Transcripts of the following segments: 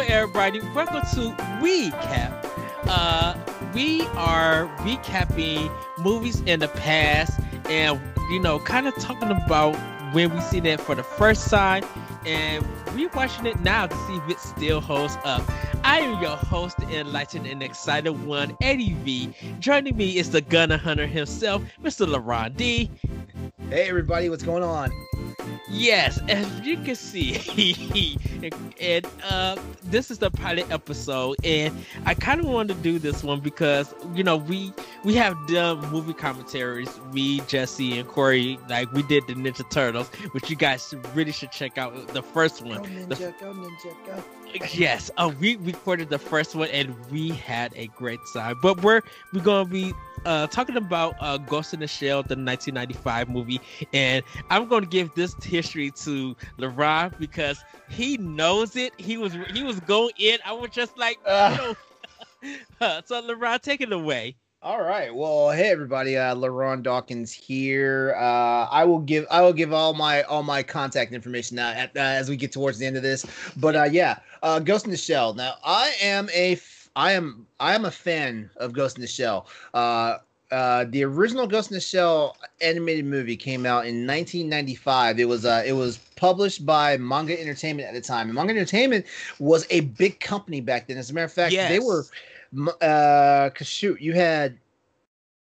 Hello, everybody. Welcome to We Cap. Uh, we are recapping movies in the past, and you know, kind of talking about when we see that for the first time, and rewatching it now to see if it still holds up. I am your host, the enlightened and excited one, Eddie V. Joining me is the gunner hunter himself, Mr. LeRon D. Hey everybody, what's going on? Yes, as you can see, and uh, this is the pilot episode, and I kind of wanted to do this one because you know we we have done movie commentaries. Me, Jesse, and Corey, like we did the Ninja Turtles, which you guys really should check out. The first one, Go ninja, the go ninja, go. Yes, uh, we recorded the first one and we had a great time. But we're we're gonna be uh, talking about uh, Ghost in the Shell, the 1995 movie, and I'm gonna give this history to LeRon because he knows it. He was he was going in. I was just like, Uh, you know. so LeRon, take it away. all right. Well, hey everybody, uh LeRon Dawkins here. Uh I will give I will give all my all my contact information now at, uh, as we get towards the end of this. But uh yeah, uh Ghost in the Shell. Now, I am a I am I am a fan of Ghost in the Shell. Uh uh, the original Ghost in the Shell animated movie came out in 1995. It was uh, it was published by Manga Entertainment at the time. And Manga Entertainment was a big company back then. As a matter of fact, they were uh cause shoot you had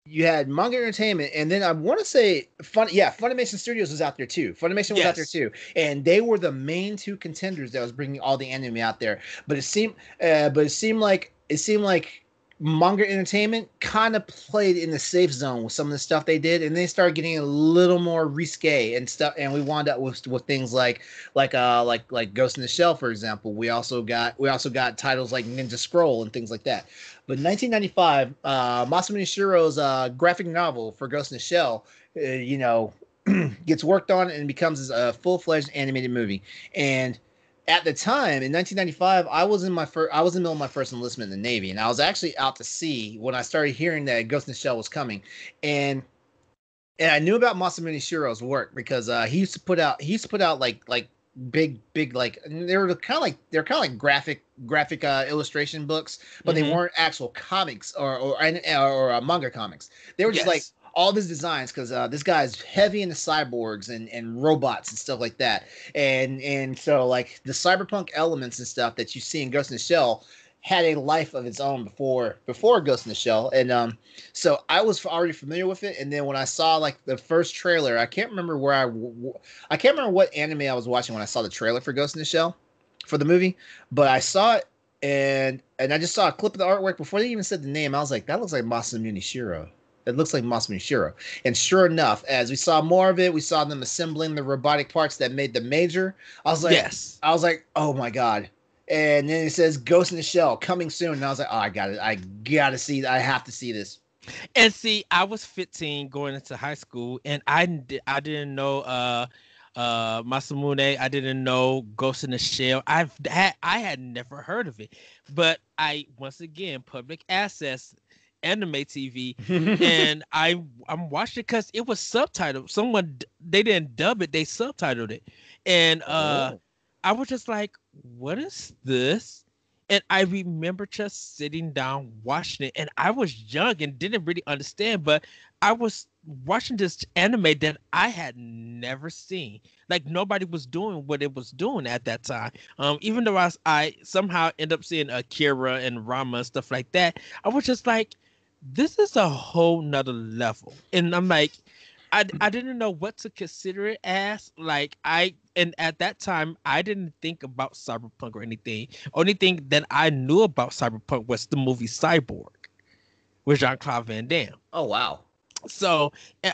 you had manga entertainment and then i want to say fun yeah funimation studios was out there too. Funimation was out there too. And they were the main two contenders that was bringing all the anime out there. But it seemed uh but it seemed like it seemed like manga entertainment kind of played in the safe zone with some of the stuff they did and they started getting a little more risque and stuff and we wound up with with things like like uh like like ghost in the shell for example. We also got we also got titles like ninja scroll and things like that. But in 1995 uh masamune shirow's uh graphic novel for ghost in the shell uh, you know gets worked on and becomes a full-fledged animated movie. And at the time in 1995 i was in my first i was in the middle of my first enlistment in the navy and i was actually out to sea when i started hearing that ghost in the shell was coming and and i knew about masamune shirow's work because uh he used to put out he used to put out like like big big like they were kind of like they're kind of like graphic graphic uh illustration books but Mhm. they weren't actual comics or or or, or uh, manga comics they were just like Yes. All of his designs because uh, this guy's heavy into cyborgs and, and robots and stuff like that. And and so like the cyberpunk elements and stuff that you see in Ghost in the Shell had a life of its own before before Ghost in the Shell. And um so I was already familiar with it. And then when I saw like the first trailer, I can't remember where I I can't remember what anime I was watching when I saw the trailer for Ghost in the Shell for the movie, but I saw it and and I just saw a clip of the artwork before they even said the name. I was like, that looks like Masamune Shirow. It looks like Masamune Shirow. And sure enough, as we saw more of it, we saw them assembling the robotic parts that made the major. I was like, yes. I was like, oh my god. And then it says Ghost in the Shell coming soon. And I was like, oh, I got it. I gotta see. I have to see this. And see, I was 15 going into high school, and I I didn't know uh uh Masamune. I didn't know Ghost in the Shell. I've had I had never heard of it, but I once again public access anime TV, and I I'm watching because it was subtitled. Someone they didn't dub it, they subtitled it, and uh. Oh. I was just like, what is this? And I remember just sitting down watching it, and I was young and didn't really understand, but I was watching this anime that I had never seen. Like nobody was doing what it was doing at that time. Um, even though I, I somehow end up seeing Akira and Rama and stuff like that, I was just like, this is a whole nother level. And I'm like, I, I didn't know what to consider it as. Like I and at that time I didn't think about cyberpunk or anything. Only thing that I knew about cyberpunk was the movie Cyborg with Jean Claude Van Damme. oh wow. So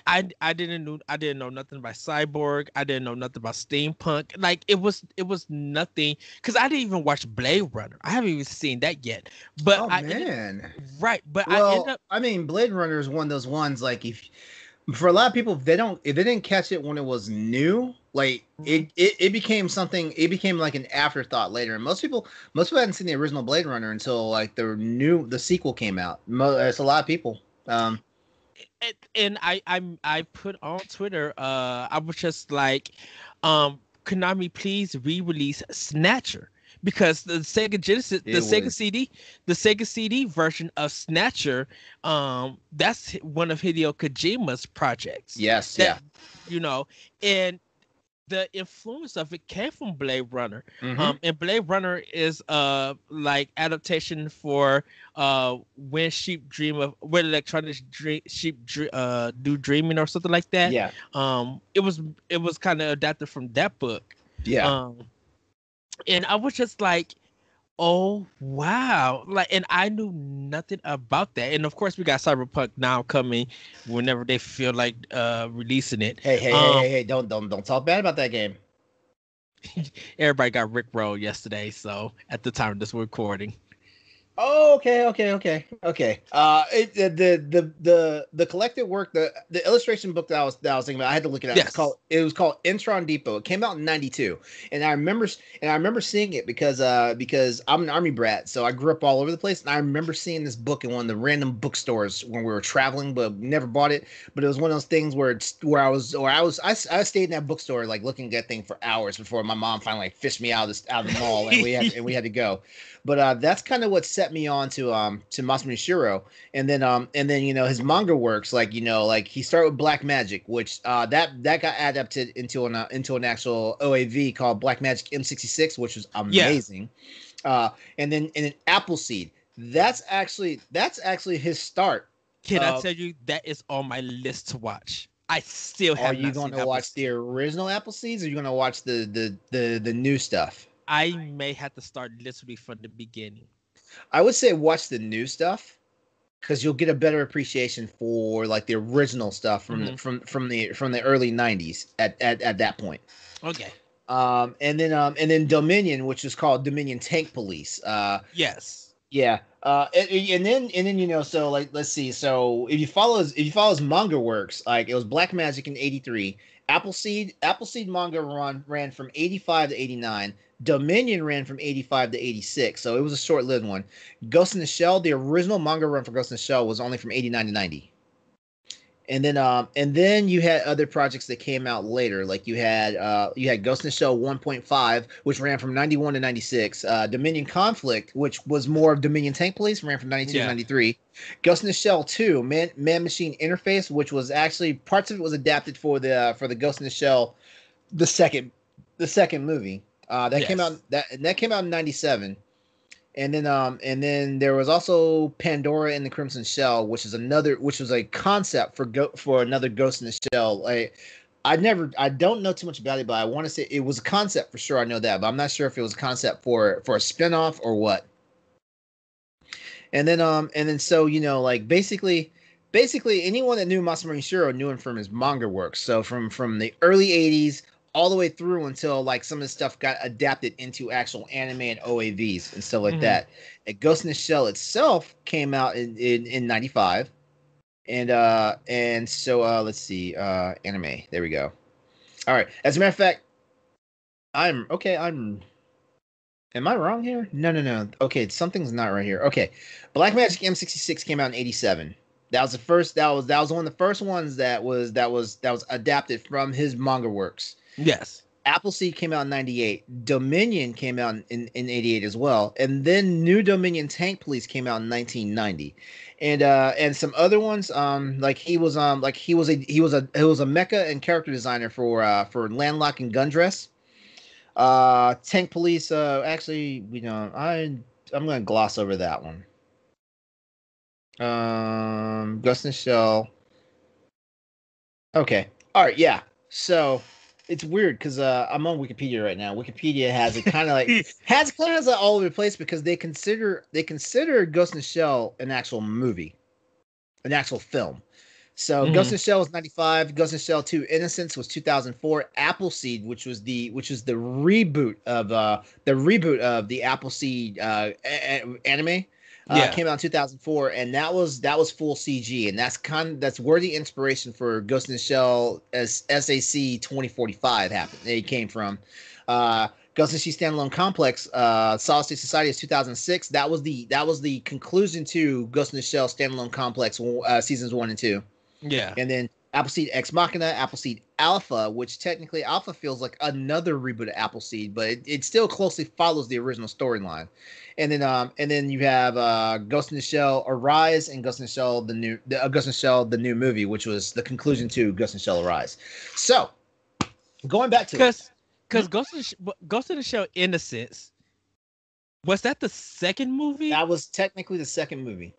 I I didn't know I didn't know nothing about cyborg. I didn't know nothing about steampunk. Like it was it was nothing because I didn't even watch Blade Runner. I haven't even seen that yet. But oh I ended- man. right. But I Well, end up I mean, Blade Runner is one of those ones like if for a lot of people, if they don't if they didn't catch it when it was new, like it, it it became something. It became like an afterthought later. And most people most people hadn't seen the original Blade Runner until like the new the sequel came out. Mo- It's a lot of people. Um, and, and I I I put on Twitter. Uh, I was just like, um, Konami, please re-release Snatcher. because the Sega Genesis, the It Sega was. CD, the Sega CD version of Snatcher, um, that's one of Hideo Kojima's projects. Yes, That- You know, and the influence of it came from Blade Runner. Mhm. Um, and Blade Runner is uh like adaptation for uh when sheep dream of when electronic dream sheep dr- uh do dreaming or something like that. yeah, Um, it was it was kind of adapted from that book. yeah. Um, and I was just like, oh wow, like, and I knew nothing about that. And of course, we got Cyberpunk now coming whenever they feel like uh releasing it. hey, hey, um, hey, hey, hey! Don't, don't, don't talk bad about that game. Everybody got Rick rolled yesterday, so at the time of this recording. Oh, okay, okay, okay, okay. Uh, it, the, the the the collected work, the the illustration book that I was that I was thinking about, I had to look it up. Yes. It's called it was called Intron Depot. It came out in '92, and I remember and I remember seeing it because uh because I'm an army brat, so I grew up all over the place, and I remember seeing this book in one of the random bookstores when we were traveling, but never bought it. But it was one of those things where it's where I was or I was I, I stayed in that bookstore like looking at that thing for hours before my mom finally like, fished me out of this out of the mall, and we had and we had to go but uh, that's kind of what set me on to um to Masamune Shirow, and then um and then you know his manga works like you know like he started with Black Magic, which uh that that got adapted into an uh, into an actual OAV called Black Magic M66, which was amazing. Uh, and then and then Appleseed, that's actually that's actually his start. Can I Uh, tell you that is on my list to watch? I still have. Are you going to watch the original Appleseeds, or are you going to watch the the the the new stuff? I may have to start literally from the beginning. I would say watch the new stuff because you'll get a better appreciation for like the original stuff from the, Mhm. from from the from the early '90s at at, at that point. Okay. Um, and then um, and then Dominion, which was called Dominion Tank Police. Uh, Yes. yeah. Uh, and, and then and then you know so like let's see. So if you follow if you follow his manga works, like it was Black Magic in '83. Appleseed Appleseed manga run ran from 85 to 89. Dominion ran from 85 to 86, so it was a short-lived one. Ghost in the Shell, the original manga run for Ghost in the Shell was only from 89 to 90. And then um and then you had other projects that came out later, like you had uh you had Ghost in the Shell 1.5, which ran from 91 to 96. Uh Dominion Conflict, which was more of Dominion Tank Police, ran from 92 Yeah. to 93. Ghost in the Shell 2, Man Man Machine Interface, which was actually parts of it was adapted for the uh, for the Ghost in the Shell the second the second movie. Uh, that came out that that came out in '97, and then um and then there was also Pandora and the Crimson Shell, which is another which was a concept for go for another Ghost in the Shell. Like I never I don't know too much about it, but I want to say it was a concept for sure. I know that, but I'm not sure if it was a concept for for a spinoff or what. And then um and then so you know like basically basically anyone that knew Masamune Shirow knew him from his manga works. So from from the early 80s all the way through until like some of the stuff got adapted into actual anime and OAVs and stuff like Mhm. that. And Ghost in the Shell itself came out in in, in 95. And uh and so uh let's see uh anime. There we go. All right. As a matter of fact, I'm okay, I'm Am I wrong here? No, no, no. Okay, something's not right here. Okay. Black Magic M66 came out in 87. That was the first that was that was one of the first ones that was that was that was adapted from his manga works. Yes. Appleseed came out in 98. Dominion came out in, in 88 as well. And then New Dominion Tank Police came out in 1990. And uh and some other ones um like he was um like he was a he was a he was a mecha and character designer for uh for Landlock and Gundress. Uh Tank Police uh actually you know I I'm going to gloss over that one. Um Gus the Shell. Okay. All right, yeah. So it's weird because uh, I'm on Wikipedia right now. Wikipedia has it kind of like has kind of has it all over the place because they consider they consider Ghost in the Shell an actual movie, an actual film. So Mhm. Ghost in the Shell was 95, Ghost in the Shell 2 Innocence was 2004, Appleseed which was the which is the reboot of uh the reboot of the Appleseed uh a- a- anime uh, Yeah. came out in 2004 and that was that was full cg and that's kind that's where the inspiration for ghost in the shell as sac 2045 happened it came from uh ghost in the shell standalone complex uh solid state society is 2006 that was the that was the conclusion to ghost in the shell standalone complex uh, seasons one and two Yeah. and then Appleseed Ex Machina, Appleseed Alpha, which technically Alpha feels like another reboot of Appleseed, but it, it still closely follows the original storyline. And then um and then you have uh Ghost in the Shell Arise and Ghost in the Shell the new the uh, Ghost in the Shell the new movie, which was the conclusion to Ghost in the Shell Arise. So going back to because because Ghost in the Sh- Ghost in the Shell Innocence was that the second movie? that was technically the second movie.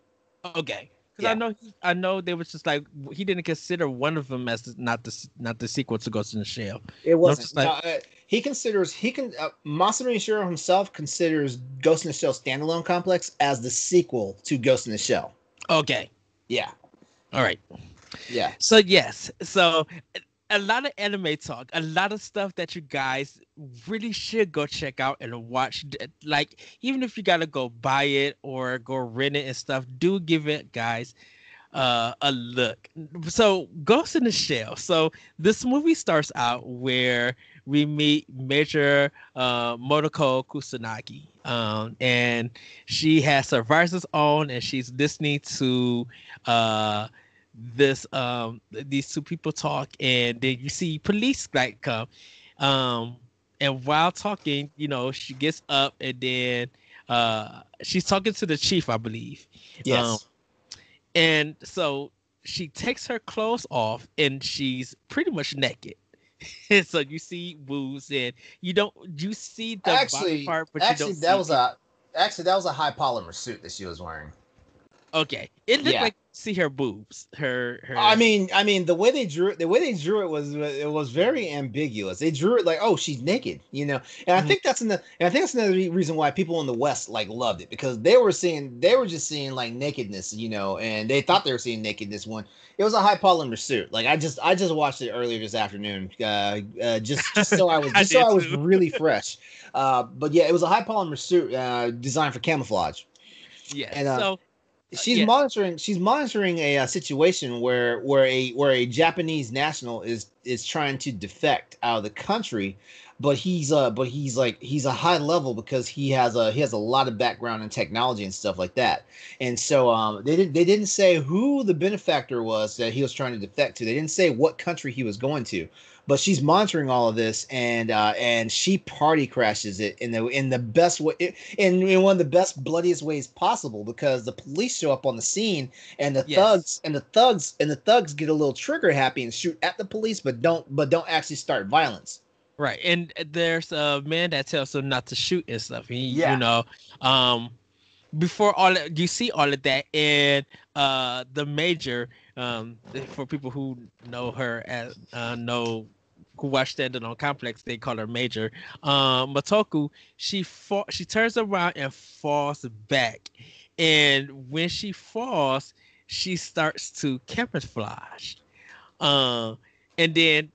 Okay, Yeah. I know he, I know they was just like he didn't consider one of them as not the not the sequel to Ghost in the Shell. It wasn't. like- No, uh, he considers he can uh, Masamune Shirow himself considers Ghost in the Shell standalone complex as the sequel to Ghost in the Shell. Okay, Yeah, all right. yeah. So yes, so a lot of anime talk, a lot of stuff that you guys really should go check out and watch. Like even if you gotta go buy it or go rent it and stuff, do give it, guys, uh, a look. So Ghost in the Shell. So this movie starts out where we meet Major uh, Motoko Kusanagi, um, and she has her viruses on, and she's listening to uh this um these two people talk and then you see police like come um and while talking you know she gets up and then uh she's talking to the chief i believe Yes. Um, and so she takes her clothes off and she's pretty much naked and so you see boobs and you don't you see the body actually, part but actually, you don't that was a actually that was a high polymer suit that she was wearing. okay it looked Yeah. like see her boobs her her I mean, I mean, the way they drew it, the way they drew it was it was very ambiguous. They drew it like, oh, she's naked, you know. And I Mhm. think that's in the, and I think that's another reason why people in the West like loved it because they were seeing, they were just seeing like nakedness, you know, and they thought they were seeing nakedness when it was a high polymer suit. Like I just, I just watched it earlier this afternoon, uh, uh just, just so I was, I just so did I was too. really fresh. Uh, but yeah, it was a high polymer suit uh, designed for camouflage yeah and, uh, so she's yeah. monitoring she's monitoring a, uh situation where where a where a Japanese national is is trying to defect out of the country but he's uh but he's like he's a high level because he has a he has a lot of background in technology and stuff like that. And so um they didn't they didn't say who the benefactor was that he was trying to defect to. They didn't say what country he was going to but she's monitoring all of this and uh and she party crashes it in the in the best way in, in one of the best bloodiest ways possible because the police show up on the scene and the Yes. thugs and the thugs and the thugs get a little trigger happy and shoot at the police but don't but don't actually start violence Right, and there's a man that tells them not to shoot and stuff. He, Yeah. you know, um, before all that, you see all of that, and uh, the major, um, for people who know her as uh, know who watch Stand Alone Complex, they call her Major. Um, Motoko, she fall, she turns around and falls back, and when she falls, she starts to camouflage, um, and then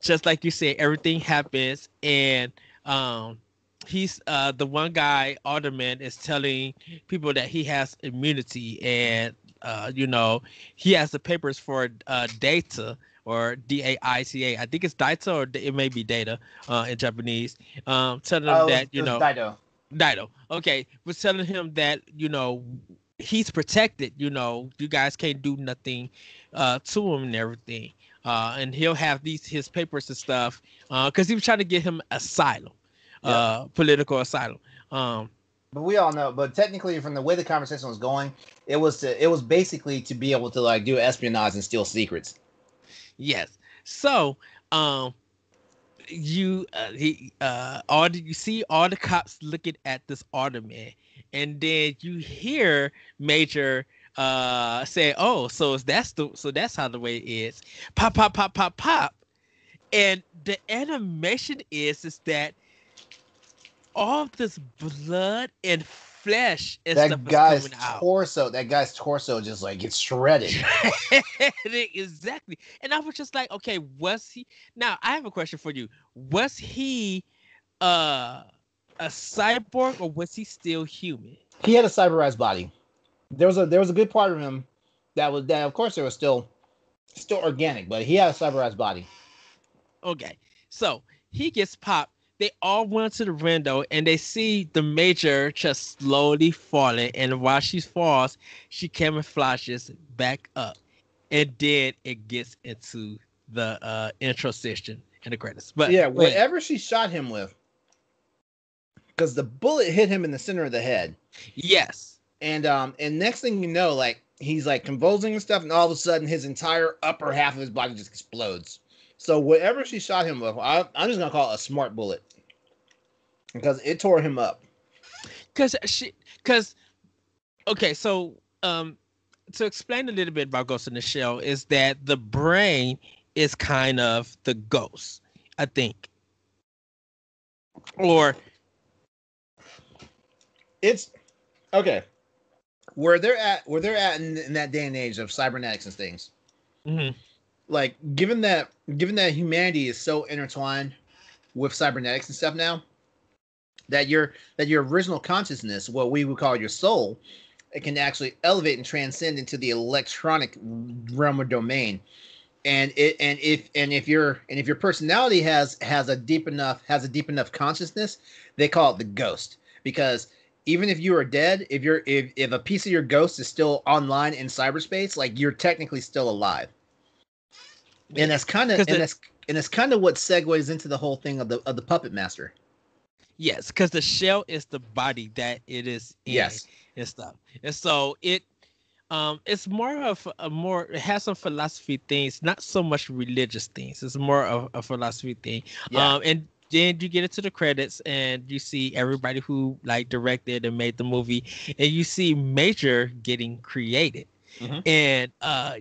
just like you said, everything happens, and um, he's uh the one guy, Alderman, is telling people that he has immunity, and uh, you know, he has the papers for uh data or D A I C A. I think it's data or it may be data uh in Japanese. Um, telling Oh, him that you know Dido. Dido. Okay, was telling him that you know he's protected. You know, you guys can't do nothing uh, to him and everything. Uh, and he'll have these his papers and stuff because he was trying to get him asylum, uh, political asylum. Um, But we all know. But technically, from the way the conversation was going, it was to it was basically to be able to like do espionage and steal secrets. Yes. So, um, you uh, he uh all the, you see all the cops looking at this alderman, and then you hear Major uh say, "Oh, so that's the so that's how the way it is." Pop, pop, pop, pop, pop, and the animation is is that all this blood and flesh and that guy's is coming out. torso, that guy's torso just like gets shredded. exactly. And I was just like, okay, was he now I have a question for you. Was he uh a cyborg or was he still human? he had a cyberized body. There was a there was a good part of him that was that of course there was still still organic, but he had a cyberized body. Okay. So he gets popped. They all went to the window and they see the major just slowly falling. And while she falls, she camouflages back up. and then it gets into the uh intro session and the credits. But yeah, whatever she shot him with, because the bullet hit him in the center of the head, yes, and um, and next thing you know, like he's like convulsing and stuff, and all of a sudden his entire upper half of his body just explodes. So whatever she shot him with, I, I'm just gonna call it a smart bullet because it tore him up. because she because okay, so um to explain a little bit about Ghost in the Shell is that the brain is kind of the ghost, I think, or It's okay. Where they're at, where they're at in, in that day and age of cybernetics and things. mhm, like given that given that humanity is so intertwined with cybernetics and stuff now that your that your original consciousness what we would call your soul it can actually elevate and transcend into the electronic realm or domain. And it and if and if your and if your personality has has a deep enough has a deep enough consciousness they call it the ghost. Because even if you are dead if you're if, if a piece of your ghost is still online in cyberspace like you're technically still alive. And that's kind of and the- that's and it's kind of what segues into the whole thing of the of the puppet master. Yes, because the shell is the body that it is in Yes. and stuff, and so it um it's more of a more it has some philosophy things, not so much religious things. It's more of a philosophy thing. Yeah. Um, and then you get into the credits and you see everybody who like directed and made the movie, and you see Major getting created. Mhm. And uh,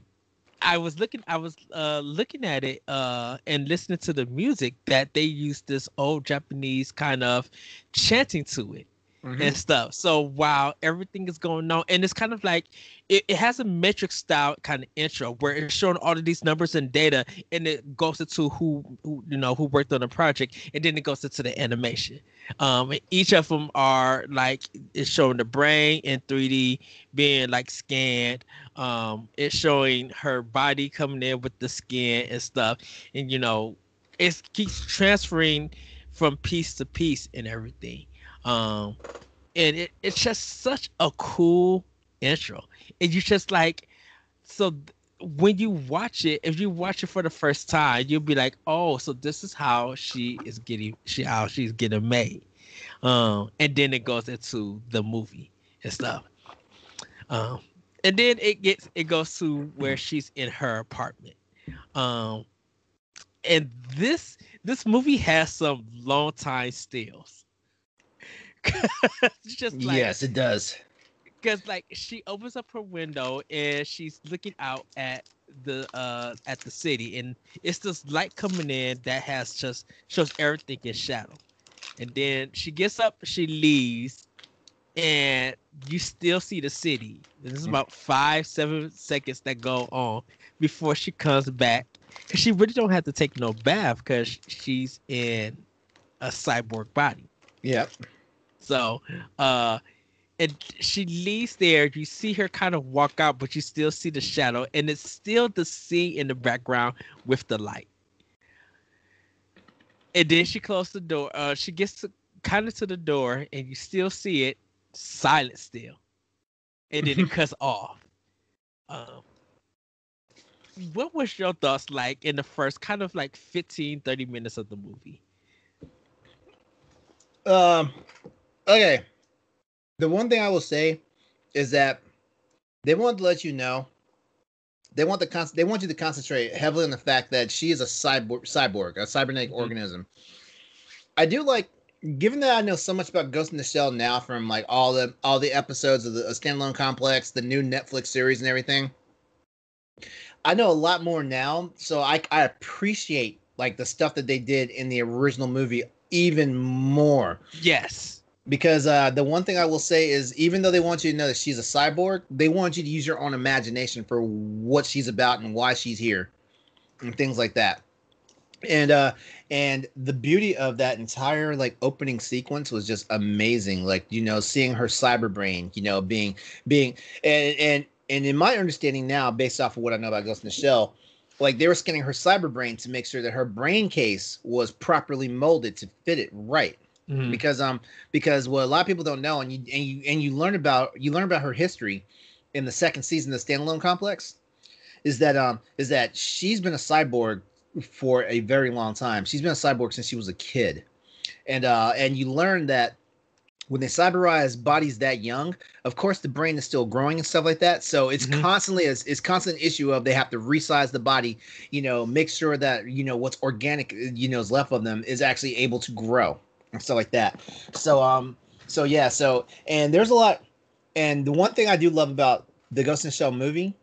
I was looking, I was uh looking at it uh and listening to the music that they used this old Japanese kind of chanting to it Mhm. and stuff. So while everything is going on, and it's kind of like it, it has a metric style kind of intro where it's showing all of these numbers and data, and it goes into who, who you know who worked on the project, and then it goes into the animation. Um, each of them are like it's showing the brain in 3D being like scanned. Um, it's showing her body coming in with the skin and stuff, and you know, it keeps transferring from piece to piece and everything um and it, it's just such a cool intro. And you just like so when you watch it if you watch it for the first time you'll be like oh so this is how she is getting she how she's getting made. Um and then it goes into the movie and stuff. Um and then it gets it goes to where she's in her apartment. Um and this this movie has some long time stills just like yes, it does. because like she opens up her window and she's looking out at the uh at the city and it's this light coming in that has just shows everything in shadow. And then she gets up she leaves and you still see the city. This is about five seven seconds that go on before she comes back. Because she really don't have to take no bath because she's in a cyborg body. Yep. So, uh, and she leaves there. You see her kind of walk out, but you still see the shadow, and it's still the sea in the background with the light. And then she closed the door. Uh, she gets to, kind of to the door, and you still see it silent still, and then it cuts off. Um, what was your thoughts like in the first kind of like 15, 30 minutes of the movie? Um. Okay. The one thing I will say is that they want to let you know. They want the con- They want you to concentrate heavily on the fact that she is a cyborg, cyborg, a cybernetic Mhm. organism. I do like, given that I know so much about Ghost in the Shell now from like all the all the episodes of the standalone complex, the new Netflix series, and everything. I know a lot more now, so I I appreciate like the stuff that they did in the original movie even more Yes. Because uh, the one thing I will say is, even though they want you to know that she's a cyborg, they want you to use your own imagination for what she's about and why she's here, and things like that. And uh, and the beauty of that entire like opening sequence was just amazing. Like you know, seeing her cyber brain, you know, being being and and and in my understanding now, based off of what I know about Ghost in the Shell, like they were scanning her cyber brain to make sure that her brain case was properly molded to fit it right Mhm. because um because what a lot of people don't know and you and you and you learn about you learn about her history in the second season of the standalone complex is that um is that she's been a cyborg for a very long time. She's been a cyborg since she was a kid, and uh and you learn that when they cyberize bodies that young, of course the brain is still growing and stuff like that. So it's mm-hmm. constantly it's, it's constant issue of they have to resize the body, you know, make sure that you know what's organic, you know, is left of them is actually able to grow and stuff like that. So um, so yeah, so and there's a lot, and the one thing I do love about the Ghost in the Shell movie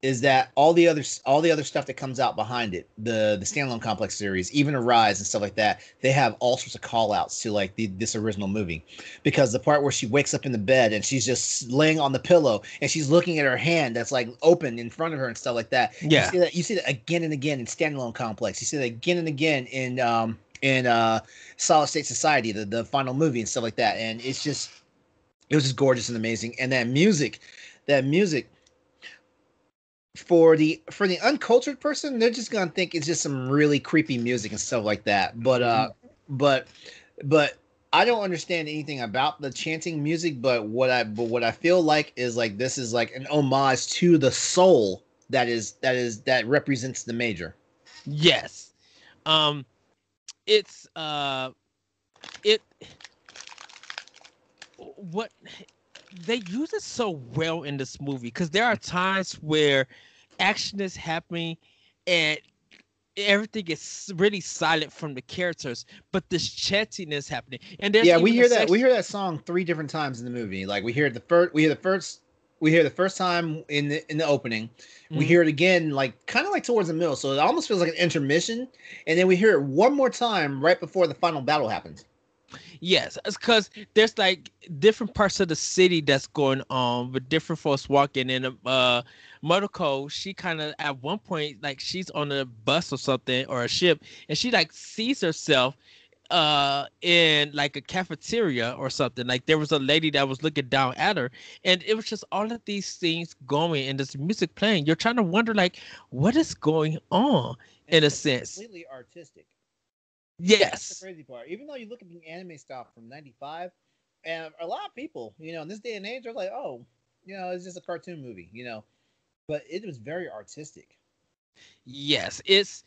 is that all the other all the other stuff that comes out behind it, the the standalone complex series, even Arise and stuff like that, they have all sorts of call outs to like the, this original movie. Because the part where she wakes up in the bed and she's just laying on the pillow and she's looking at her hand that's like open in front of her and stuff like that. Yeah. You see that you see that again and again in standalone complex. You see that again and again in um in uh Solid State Society, the, the final movie and stuff like that. And it's just it was just gorgeous and amazing. And that music, that music for the for the uncultured person, they're just gonna think it's just some really creepy music and stuff like that. But uh, mm-hmm. but but I don't understand anything about the chanting music. But what I but what I feel like is like this is like an homage to the soul that is that is that represents the major. Yes, um, it's uh, it what they use it so well in this movie because there are times where action is happening and everything is really silent from the characters, but this chanting is happening. And yeah, we hear that section- we hear that song three different times in the movie. Like we hear the first, we hear the first, we hear the first time in the in the opening. Mm-hmm. We hear it again, like kind of like towards the middle, so it almost feels like an intermission. And then we hear it one more time right before the final battle happens. Yes, it's because there's like different parts of the city that's going on with different folks walking in. Uh, Motoko, she kind of at one point like she's on a bus or something or a ship, and she like sees herself uh in like a cafeteria or something like there was a lady that was looking down at her and it was just all of these things going and this music playing you're trying to wonder like what is going on and in a sense completely artistic Yes. Crazy part. Even though you look at the anime stuff from '95, and a lot of people, you know, in this day and age, are like, "Oh, you know, it's just a cartoon movie," you know, but it was very artistic. Yes, it's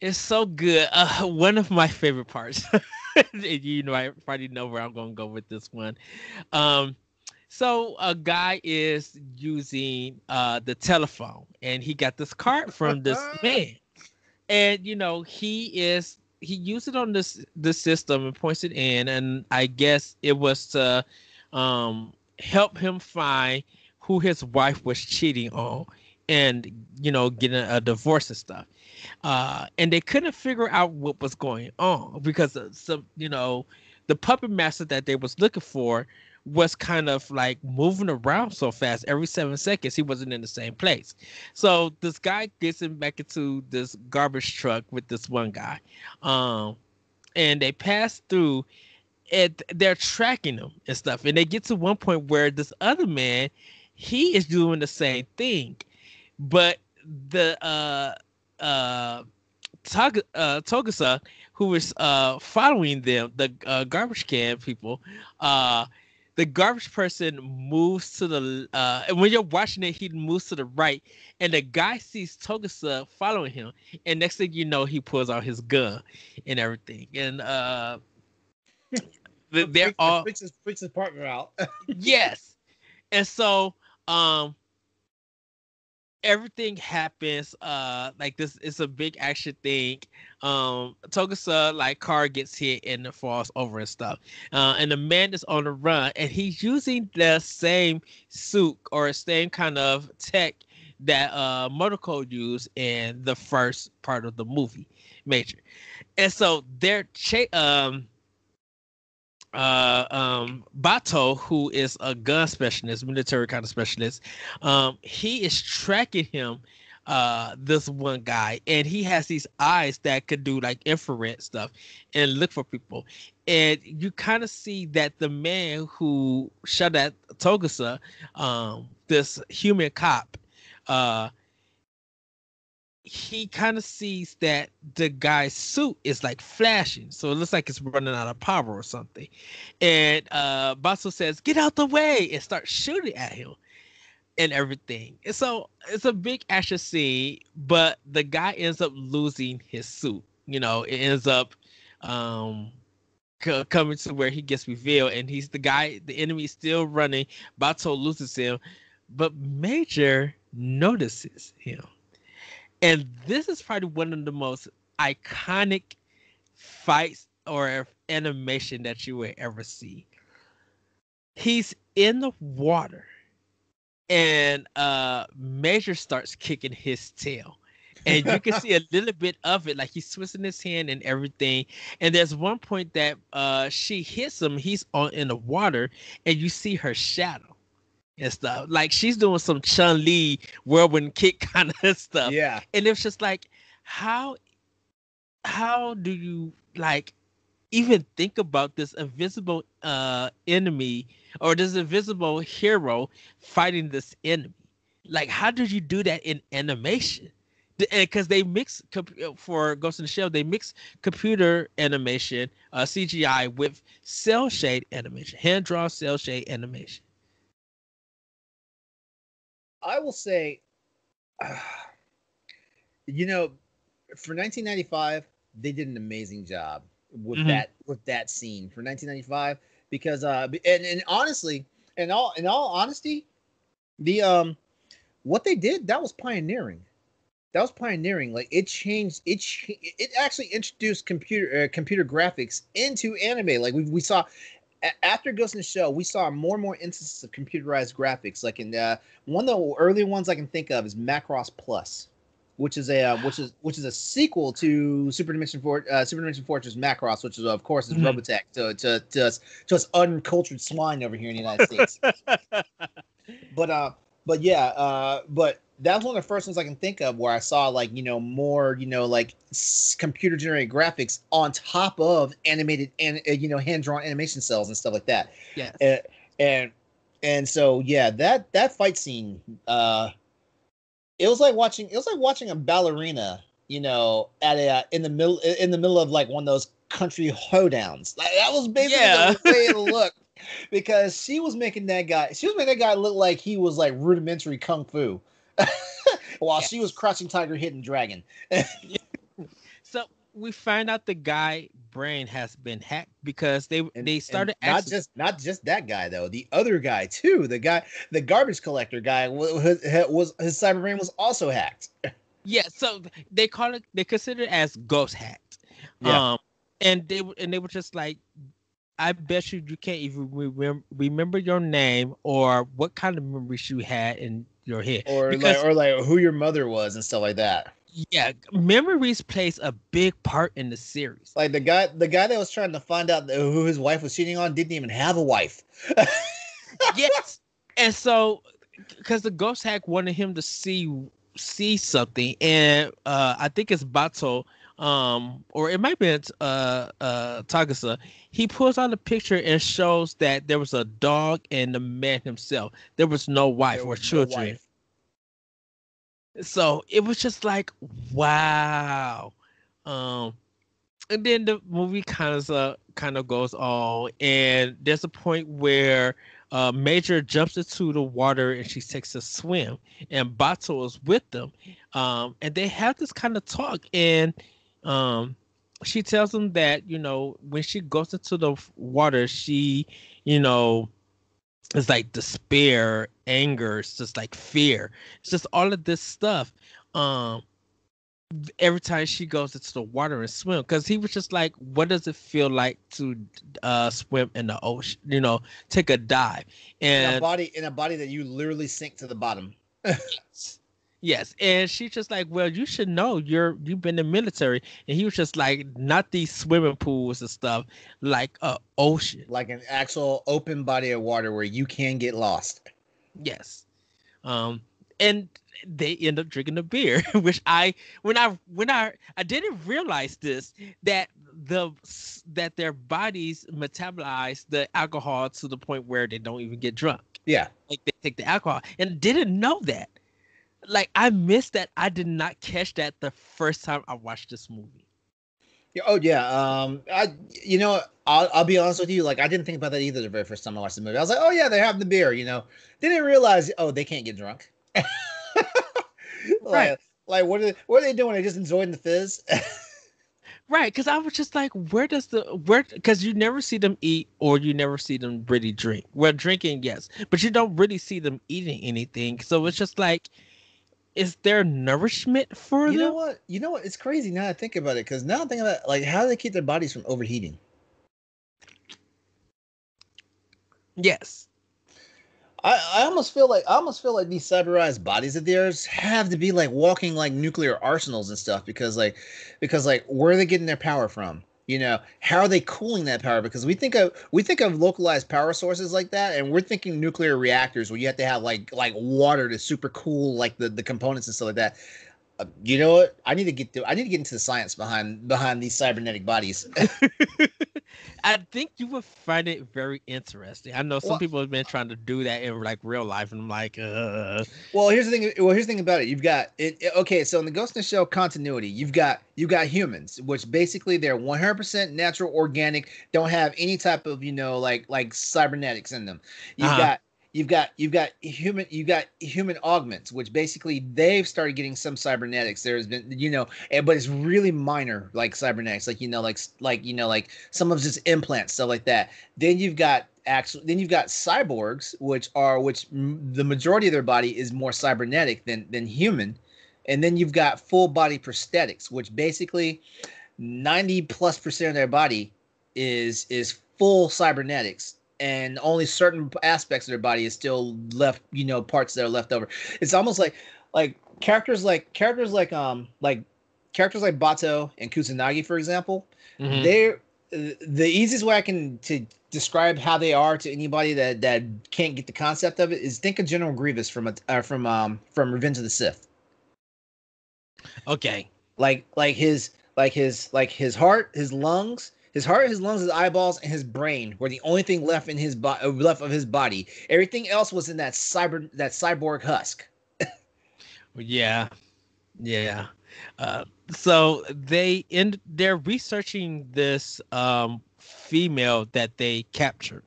it's so good. Uh, one of my favorite parts. you know, I probably know where I'm gonna go with this one. Um, so a guy is using uh the telephone, and he got this card from this man, and you know he is he used it on this this system and points it in, and I guess it was to um, help him find who his wife was cheating on, and you know getting a divorce and stuff. Uh, and they couldn't figure out what was going on because some you know the puppet master that they was looking for was kind of like moving around so fast every seven seconds he wasn't in the same place. So this guy gets him back into this garbage truck with this one guy um and they pass through and they're tracking him and stuff and they get to one point where this other man he is doing the same thing but the uh uh Tog- uh, Togusa, who was uh, following them, the uh, garbage can people, uh, the garbage person moves to the uh and when you're watching it he moves to the right and the guy sees togusa following him and next thing you know he pulls out his gun and everything. And uh they're all freaks his, freaks his partner out. Yes. And so um everything happens uh like this it's a big action thing um togusa like car gets hit and falls over and stuff uh and the man is on the run and he's using the same suit or same kind of tech that uh Motoko used in the first part of the movie major. And so they're cha- um uh, um, Batou, who is a gun specialist, military kind of specialist, um, he is tracking him, uh, this one guy, and he has these eyes that could do like infrared stuff and look for people. And you kind of see that the man who shot at Togusa, um, this human cop, uh, he kind of sees that the guy's suit is like flashing, so it looks like it's running out of power or something. And uh Batou says, "Get out the way!" and starts shooting at him. and everything. And so it's a big action scene, but the guy ends up losing his suit. You know, it ends up um c- coming to where he gets revealed, and he's the guy. The enemy still running. Batou loses him, but Major notices him, and this is probably one of the most iconic fights or animation that you will ever see. He's in the water and uh Major starts kicking his tail. And you can see a little bit of it, like he's twisting his hand and everything. And there's one point that uh she hits him, he's on in the water, and you see her shadow and stuff. Like she's doing some Chun Li whirlwind kick kind of stuff. Yeah. And it's just like, how how do you like even think about this invisible uh enemy or this invisible hero fighting this enemy like how did you do that in animation because they mix for Ghost in the Shell, they mix computer animation, uh, CGI with cell shade animation, hand drawn cell shade animation. I will say, uh, you know, for 1995, they did an amazing job with Mhm. that with that scene for 1995 because uh and, and honestly in all in all honesty the um what they did that was pioneering. That was pioneering. Like it changed it it actually introduced computer uh, computer graphics into anime. Like we, we saw after Ghost in the Shell, we saw more and more instances of computerized graphics. Like in uh, one of the early ones I can think of is Macross Plus, which is a uh, which is which is a sequel to Super Dimension For- uh, Super Dimension Fortress Macross, which is of course is Mhm. Robotech to to to us to us uncultured swine over here in the United States. but uh, but yeah, uh, but that's one of the first ones I can think of where I saw like you know more you know like computer generated graphics on top of animated and uh, you know hand drawn animation cells and stuff like that yes. and and and so yeah that that fight scene uh it was like watching it was like watching a ballerina you know at a uh, in the middle in the middle of like one of those country hoedowns like that was basically Yeah. the way it looked because she was making that guy she was making that guy look like he was like rudimentary kung fu while she was crouching tiger hidden dragon. So we find out the guy brain has been hacked because they And- they started not just not just that guy though. The other guy too. The guy the garbage collector guy was, was his cyber brain was also hacked. Yeah, so they call it they consider it as ghost hacked. Yeah. Um and they and they were just like I bet you you can't even remember remember your name or what kind of memories you had in your head. or Because- like or like who your mother was and stuff like that Yeah, memories plays a big part in the series. like the guy the guy that was trying to find out who his wife was cheating on didn't even have a wife yes. And so because the ghost hack wanted him to see see something and uh I think it's Batou um or it might be uh uh Togusa he pulls out a picture and shows that there was a dog and the man himself. There was no wife There or was no children. Wife. so it was just like wow. Um and then the movie kind of uh, kind of goes on and there's a point where uh, major jumps into the water and she takes a swim and batou is with them. Um and they have this kind of talk and um she tells him that you know when she goes into the water she you know it's like despair anger it's just like fear. It's just all of this stuff. Um every time she goes into the water and swim because he was just like what does it feel like to uh swim in the ocean you know take a dive? In a and body in a body that you literally sink to the bottom yes, and she's just like well you should know you're you've been in the military and he was just like not these swimming pools and stuff like a ocean like an actual open body of water where you can get lost Yes. Um and they end up drinking the beer, which I when I when I I didn't realize this that the that their bodies metabolize the alcohol to the point where they don't even get drunk. yeah Like they take the alcohol and didn't know that. Like I missed that. I did not catch that the first time I watched this movie. Yeah, oh yeah. Um, I you know I'll I'll be honest with you. Like I didn't think about that either the very first time I watched the movie. I was like, oh yeah, they're having the beer. You know, didn't realize oh they can't get drunk. like, Right. Like what are what are they doing? They just enjoying the fizz. Right, because I was just like, where does the where? Because you never see them eat, or you never see them really drink. Well, drinking, yes, but you don't really see them eating anything. So it's just like, is there nourishment for you them? know what? You know what? It's crazy now I think about it. Because now I'm thinking about like how do they keep their bodies from overheating? Yes. I, I almost feel like I almost feel like these cyberized bodies of theirs have to be like walking like nuclear arsenals and stuff because like because like where are they getting their power from? You know, how are they cooling that power? Because we think of we think of localized power sources like that, and we're thinking nuclear reactors where you have to have like like water to super cool like the, the components and stuff like that. Uh, you know what? I need to get to I need to get into the science behind behind these cybernetic bodies. I think you would find it very interesting. I know some Well- people have been trying to do that in like real life, and I'm like, uh, Well, here's the thing. Well, here's the thing about it. You've got it. it- Okay, so in the Ghost in the Shell continuity, you've got you've got humans, which basically they're 100% natural, organic, don't have any type of you know like like cybernetics in them. You've Uh-huh. got you've got you've got human you've got human augments, which basically they've started getting some cybernetics. There's been you know, but it's really minor like cybernetics, like you know like like you know like some of just implants stuff like that. Then you've got actual then you've got cyborgs which are which m- the majority of their body is more cybernetic than than human and then you've got full body prosthetics which basically 90 plus percent of their body is is full cybernetics and only certain aspects of their body is still left you know parts that are left over it's almost like like characters like characters like um like characters like batou and kusanagi for example mhm. they're the easiest way I can to describe how they are to anybody that that can't get the concept of it is think of General Grievous from a, uh, from um from Revenge of the Sith. okay, Like like his like his like his heart, his lungs, his heart, his lungs, his eyeballs, and his brain were the only thing left in his body left of his body. Everything else was in that cyber that cyborg husk. yeah, yeah. Uh, so they end. They're researching this um female that they captured.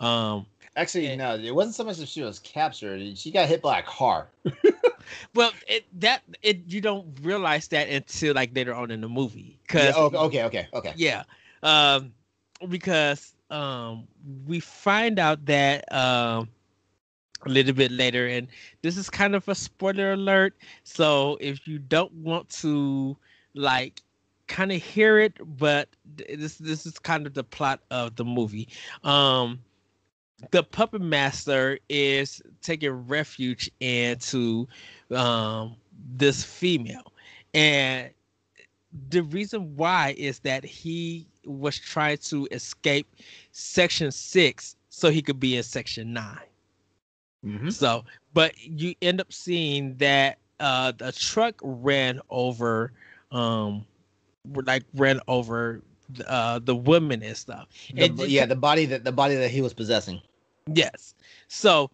Um, Actually, Yeah. no, it wasn't so much that she was captured. She got hit by a car. well, it that it you don't realize that until like later on in the movie, Yeah, because okay, okay, okay, okay. yeah um because um we find out that um a little bit later and this is kind of a spoiler alert. So if you don't want to like kind of hear it but this this is kind of the plot of the movie. Um the puppet master is taking refuge into um this female. And the reason why is that he was trying to escape section six so he could be in section 9 Mhm. so but you end up seeing that uh the truck ran over um like ran over uh the women and stuff The- And yeah, the body that the body that he was possessing. Yes. So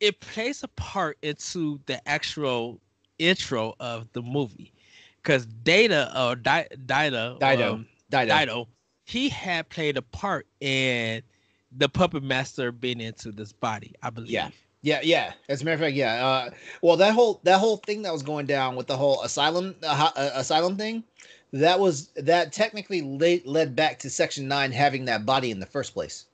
it plays a part into the actual intro of the movie because Data or Di- Dida, Dido. um, Dido. Dido, he had played a part in the puppet master being into this body, I believe. Yeah. Yeah, yeah. As a matter of fact, yeah. Uh, well, that whole that whole thing that was going down with the whole asylum uh, uh, asylum thing, that was that technically led led back to Section Nine having that body in the first place.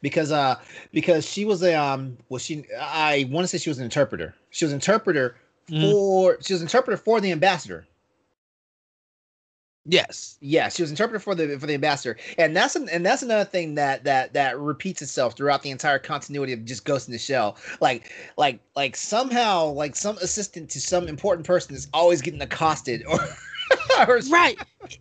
Because uh because she was a um was she I want to say she was an interpreter. She was an interpreter Mm. for she was an interpreter for the ambassador. Yes. Yeah, she was interpreter for the for the ambassador, and that's an, and that's another thing that that that repeats itself throughout the entire continuity of just Ghost in the Shell. Like like like somehow like some assistant to some important person is always getting accosted or. or Right.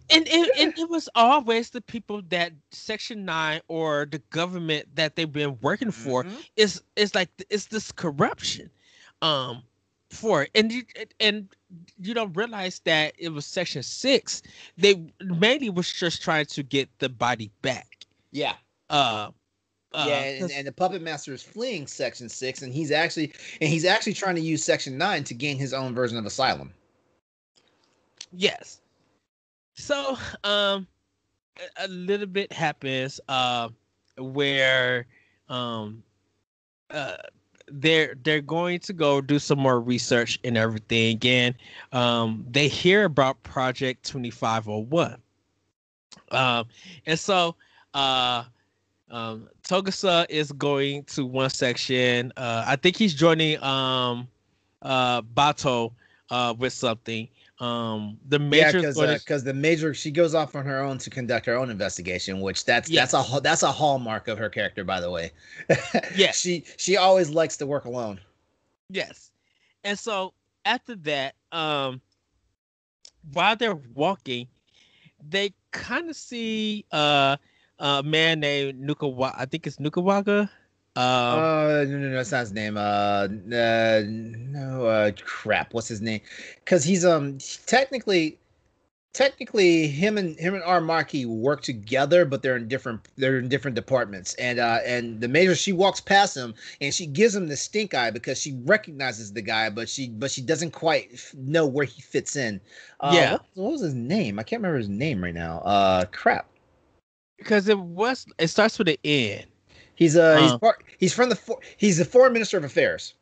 And, and and it was always the people that Section Nine or the government that they've been working for Mhm. is it's like it's this corruption um for it and you and you don't realize that it was section six. They mainly was just trying to get the body back. Yeah, uh, uh yeah, and, and the puppet master is fleeing Section Six, and he's actually and he's actually trying to use Section Nine to gain his own version of asylum. yes. So, um, a, a little bit happens, uh, where, um, uh, they're they're going to go do some more research and everything again. Um they hear about project 2501 um and so uh um togusa is going to one section. Uh i think he's joining um uh batou uh with something um the Yeah, major because because the major she goes off on her own to conduct her own investigation, which that's that's a that's a hallmark of her character, by the way. Yes. she she always likes to work alone. Yes. And so after that, um while they're walking, they kind of see uh a man named Nukawa I think it's Nukawaga. Um Uh, no, no, no, that's not his name. Uh, uh no, uh, crap. What's his name? Because he's um technically, technically him and him and Aramaki work together, but they're in different they're in different departments. And uh, and the major she walks past him and she gives him the stink eye because she recognizes the guy, but she but she doesn't quite f- know where he fits in. Uh, Yeah. What, what was his name? I can't remember his name right now. Uh, crap. because it was it starts with an N. He's uh he's Uh. part he's from the for, he's the foreign minister of affairs.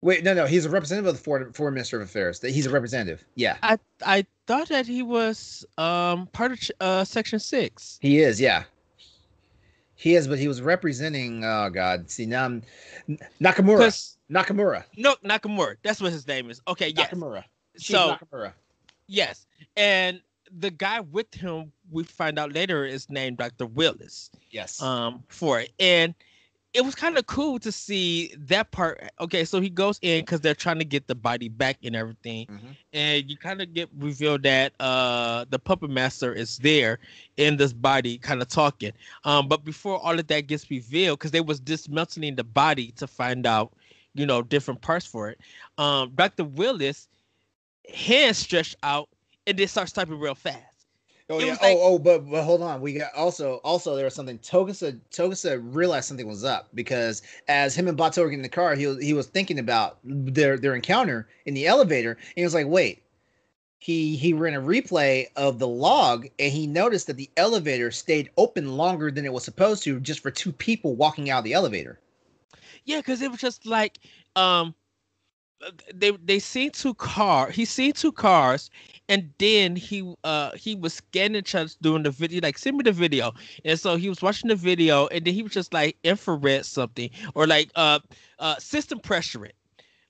Wait, no, no, he's a representative of the foreign, foreign minister of affairs. That He's a representative. Yeah, I I thought that he was um part of uh section 6. he is. Yeah, he is, but he was representing. Oh God, see now I'm Nakamura. Nakamura. No, Nakamura. That's what his name is. Okay, yes. Nakamura. Chief So Nakamura. Yes, and the guy with him, we find out later, is named Dr. Willis. Yes. Um, for it, and it was kind of cool to see that part. Okay, so he goes in because they're trying to get the body back and everything, Mhm. and you kind of get revealed that uh the puppet master is there in this body, kind of talking. Um, but before all of that gets revealed, because they was dismantling the body to find out, you know, different parts for it. Um, Dr. Willis hands stretched out and then starts typing real fast. Oh yeah. was like- oh oh, but but hold on. We got also also there was something. Togusa Togusa realized something was up because as him and Batou were getting in the car, he was he was thinking about their their encounter in the elevator, and he was like, wait. He he ran a replay of the log, and he noticed that the elevator stayed open longer than it was supposed to, just for two people walking out of the elevator. Yeah, because it was just like um they they seen two car he seen two cars and then he uh he was scanning chucks doing the video like send me the video and so he was watching the video and then he was just like infrared something or like uh uh system pressure it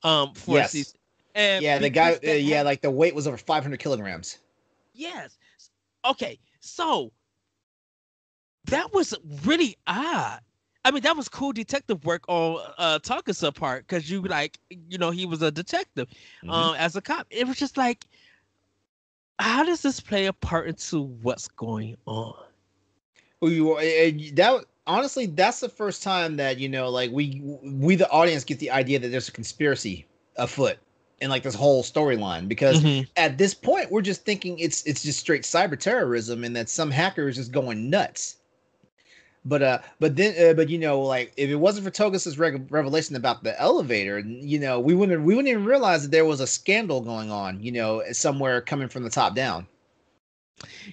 um for Yes. these and Yeah, the guy. Uh, yeah, like the weight was over 500 kilograms. Yes. Okay. So that was really odd. I mean, that was cool detective work on uh Togusa part because you like, you know, he was a detective Mhm. um as a cop. It was just like, how does this play a part into what's going on? Well, you that honestly, that's the first time that you know, like we we the audience get the idea that there's a conspiracy afoot in like this whole storyline because Mhm. at this point we're just thinking it's it's just straight cyber terrorism and that some hacker is just going nuts. But uh, but then uh, but you know, like if it wasn't for Togus' reg- revelation about the elevator, you know, we wouldn't we wouldn't even realize that there was a scandal going on, you know, somewhere coming from the top down.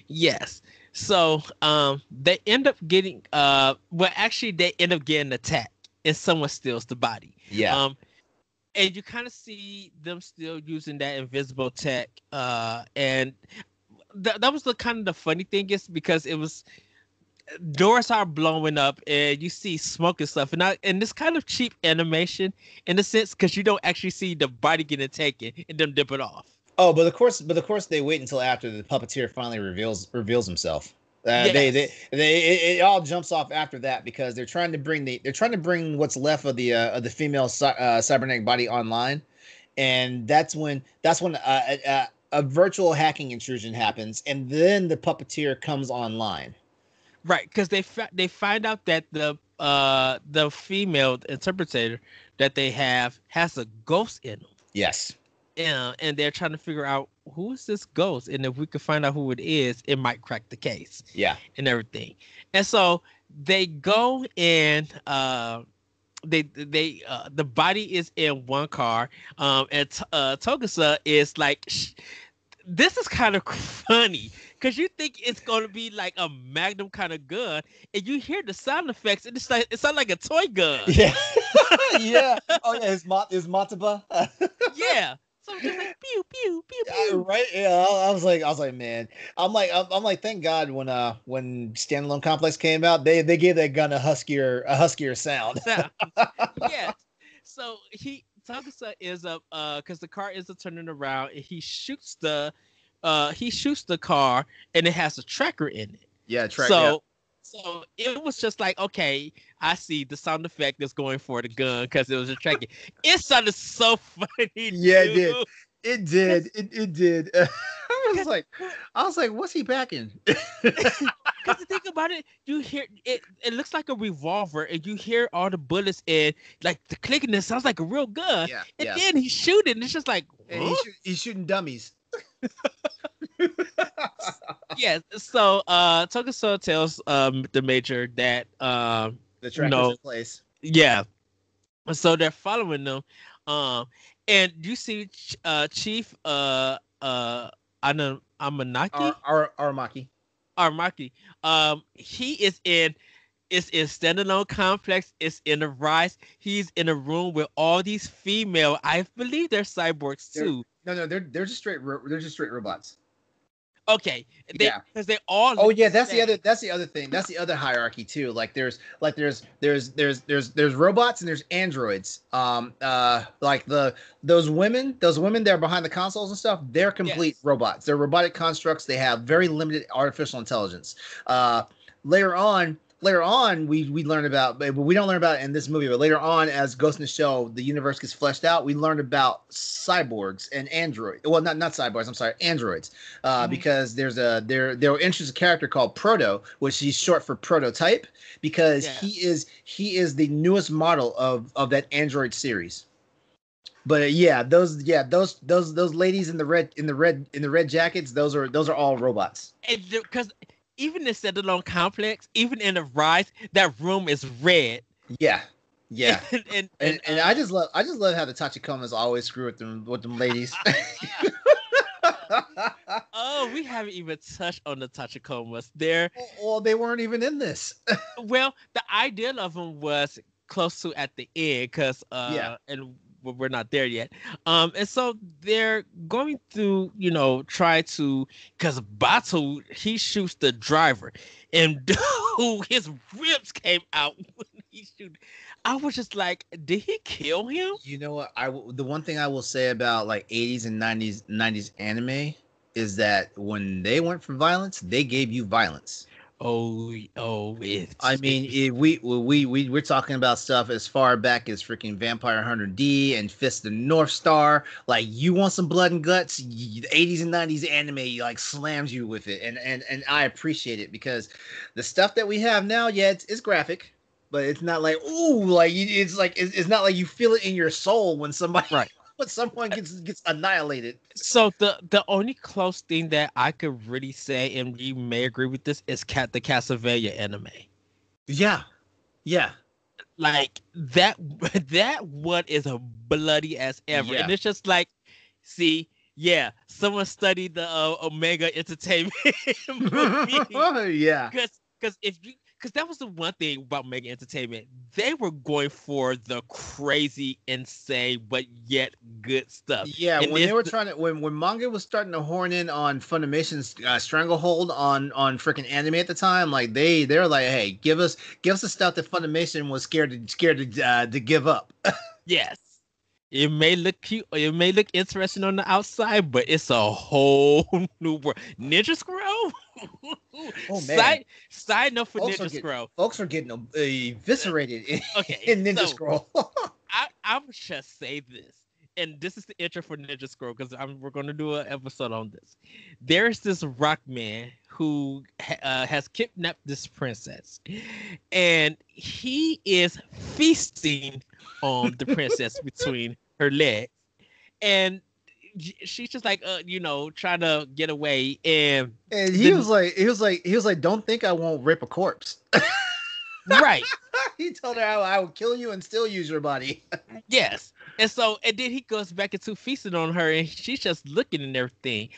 Yes. So um they end up getting uh well actually they end up getting attacked and someone steals the body. Yeah. Um, and you kind of see them still using that invisible tech. Uh, and th- that was the kind of the funny thing is because it was doors are blowing up and you see smoke and stuff, and I, and this kind of cheap animation in a sense because you don't actually see the body getting taken and them dip it off. Oh, but of course, but of course, they wait until after the puppeteer finally reveals reveals himself. Uh, They they they it, it all jumps off after that because they're trying to bring the they're trying to bring what's left of the uh, of the female uh, cybernetic body online, and that's when that's when uh, a, a, a virtual hacking intrusion happens, and then the puppeteer comes online. Right, because they fa- they find out that the uh the female interpreter that they have has a ghost in them. Yes. Yeah, and they're trying to figure out who is this ghost, and if we could find out who it is, it might crack the case Yeah. and everything. And so they go and uh, they they uh, the body is in one car, um, and T- uh, Togusa is like. Sh- this is kind of funny because you think it's gonna be like a magnum kind of gun, and you hear the sound effects, and it's like it sounds like a toy gun. Yeah, yeah. Oh yeah, his mat his Mateba. yeah. So it's just like pew pew pew Yeah, pew. right. Yeah, I, I was like, I was like, man, I'm like, I'm, I'm like, thank God when uh when standalone complex came out, they they gave that gun a huskier a huskier sound. sound. yeah. So he Togusa is up uh because the car is turning around and he shoots the uh he shoots the car and it has a tracker in it. Yeah, track. so so it was just like okay, I see the sound effect is going for the gun because it was a tracking. it sounded so funny. Yeah, it did. It did. It, it did. I was like, I was like, what's he packing? Because the thing about it, you hear it. It looks like a revolver, and you hear all the bullets and like the clicking. It sounds like a real gun. yeah, And yeah. then he's shooting. It's just like, he's, shoot- he's shooting dummies. yes. So uh Togusa tells um the major that um the tracker's No. in place. yeah. So they're following them. Um and you see uh Chief uh uh Ana Amanaki Ar- Ar- Aramaki. Armaki. Um he is in it's in standalone complex, it's in Arise. He's in a room with all these female, I believe they're cyborgs too. No, no, they're they're just straight. ro- They're just straight robots. Okay. They, Yeah. because they all Oh yeah, that's the other that's the other thing. That's the other hierarchy too. Like there's like there's there's there's there's there's robots and there's androids. Um uh like the those women, those women that are behind the consoles and stuff, they're complete Yes. robots. They're robotic constructs. They have very limited artificial intelligence. Uh later on later on we we learn about but we don't learn about it in this movie but later on as ghost in the shell the universe gets fleshed out we learn about cyborgs and android well not not cyborgs i'm sorry androids uh, Mhm. because there's a there there introduce a character called Proto, which is short for prototype, because Yeah. he is he is the newest model of of that Android series. But uh, yeah, those yeah those those those ladies in the red in the red in the red jackets, those are those are all robots. because even in standalone complex, even in Arise, that room is red. Yeah, yeah. and and, And, and I uh, just love I just love how the Tachikomas always screw with them with them ladies. oh, we haven't even touched on the Tachikomas. They're well, they weren't even in this. well, the idea of them was close to at the end, because uh, Yeah. and we- we're not there yet. Um, and so they're going to, you know, try to, because Batou he shoots the driver, and his ribs came out when he shoot. I was just like, did he kill him? You know what? I the one thing I will say about like 80s and 90s 90s anime is that when they went for violence, they gave you violence. Oh, oh, it's. I mean, if we we we we're talking about stuff as far back as freaking Vampire Hunter D and Fist of the North Star. Like, you want some blood and guts? The 80s and 90s anime like slams you with it, and and and I appreciate it because the stuff that we have now, yeah, it's, it's graphic, but it's not like ooh, like it's like it's, it's not like you feel it in your soul when somebody Right. when someone gets gets annihilated. So the the only close thing that I could really say, and you may agree with this, is cat the Castlevania anime. Yeah, yeah, Like that that one is a bloody as ever, Yeah. and it's just like, see, yeah, someone studied the uh, Manga Entertainment movie yeah. because because if you because that was the one thing about Manga Entertainment, they were going for the crazy, insane, but yet good stuff. Yeah, And when they were trying to when when manga was starting to horn in on Funimation's uh, stranglehold on on freaking anime at the time, like they they're like, hey, give us give us the stuff that Funimation was scared to scared to uh, to give up. Yes. It may look cute or it may look interesting on the outside, but it's a whole new world. Ninja Scroll? Oh, man. Side, side note for Folks Ninja getting- Scroll. Folks are getting eviscerated in, Okay. in Ninja so Scroll. I, I would just say this. And this is the intro for Ninja Scroll because we're going to do an episode on this. There's this rock man who uh, has kidnapped this princess, and he is feasting on the princess between her legs, and she's just like, uh, you know, trying to get away, and and he the- was like, he was like, he was like, don't think I won't rip a corpse. right, he told her, I, I will kill you and still use your body. yes. And so, and then he goes back into feasting on her, and she's just looking and everything.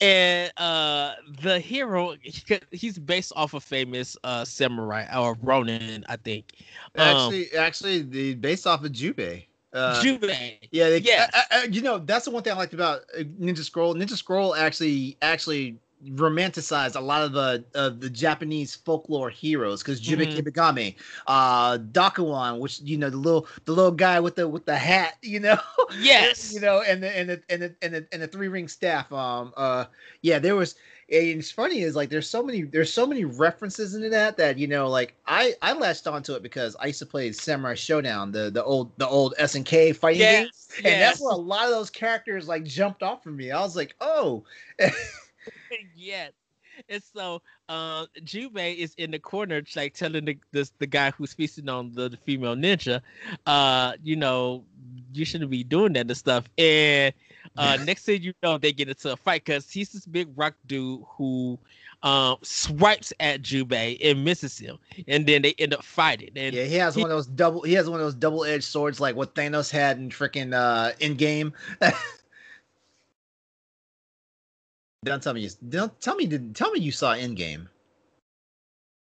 And uh the hero, he, he's based off a famous uh samurai or Ronin, I think. Um, actually, actually, the based off of Jubei. Uh, Jubei. Yeah, they, Yes. uh, uh, you know that's the one thing I liked about uh, Ninja Scroll. Ninja Scroll actually actually romanticized a lot of the of the Japanese folklore heroes because Jubei Mhm. Kibagami, uh, Dakuan, which you know the little the little guy with the with the hat, you know, Yes. you know, and the and the and the and the, and the three ring staff. Um, uh, yeah, there was. And it's funny is like there's so many there's so many references into that that you know like I I latched onto it because I used to play Samurai Shodown the the old the old SNK fighting game Yes. and yes. that's where a lot of those characters like jumped off from me. I was like, oh, yes. And so uh Jubei is in the corner like telling the this, the guy who's feasting on the, the female ninja, uh, you know, you shouldn't be doing that and stuff. And uh next thing you know, they get into a fight because he's this big rock dude who um swipes at Jubei and misses him. And then they end up fighting. And yeah, he has he- one of those double. He has one of those double edged swords like what Thanos had in freaking uh, Endgame. don't tell me you don't tell me did tell me you saw Endgame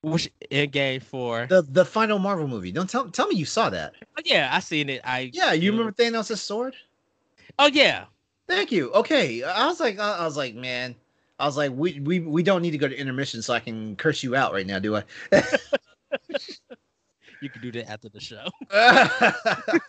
which Endgame for the the final Marvel movie. Don't tell tell me you saw that. oh, yeah, I seen it. I Yeah, you remember Thanos' sword? Oh yeah. Thank you. Okay, I was like, I was like, man, I was like, we we we don't need to go to intermission so I can curse you out right now, do I? You can do that after the show. I'm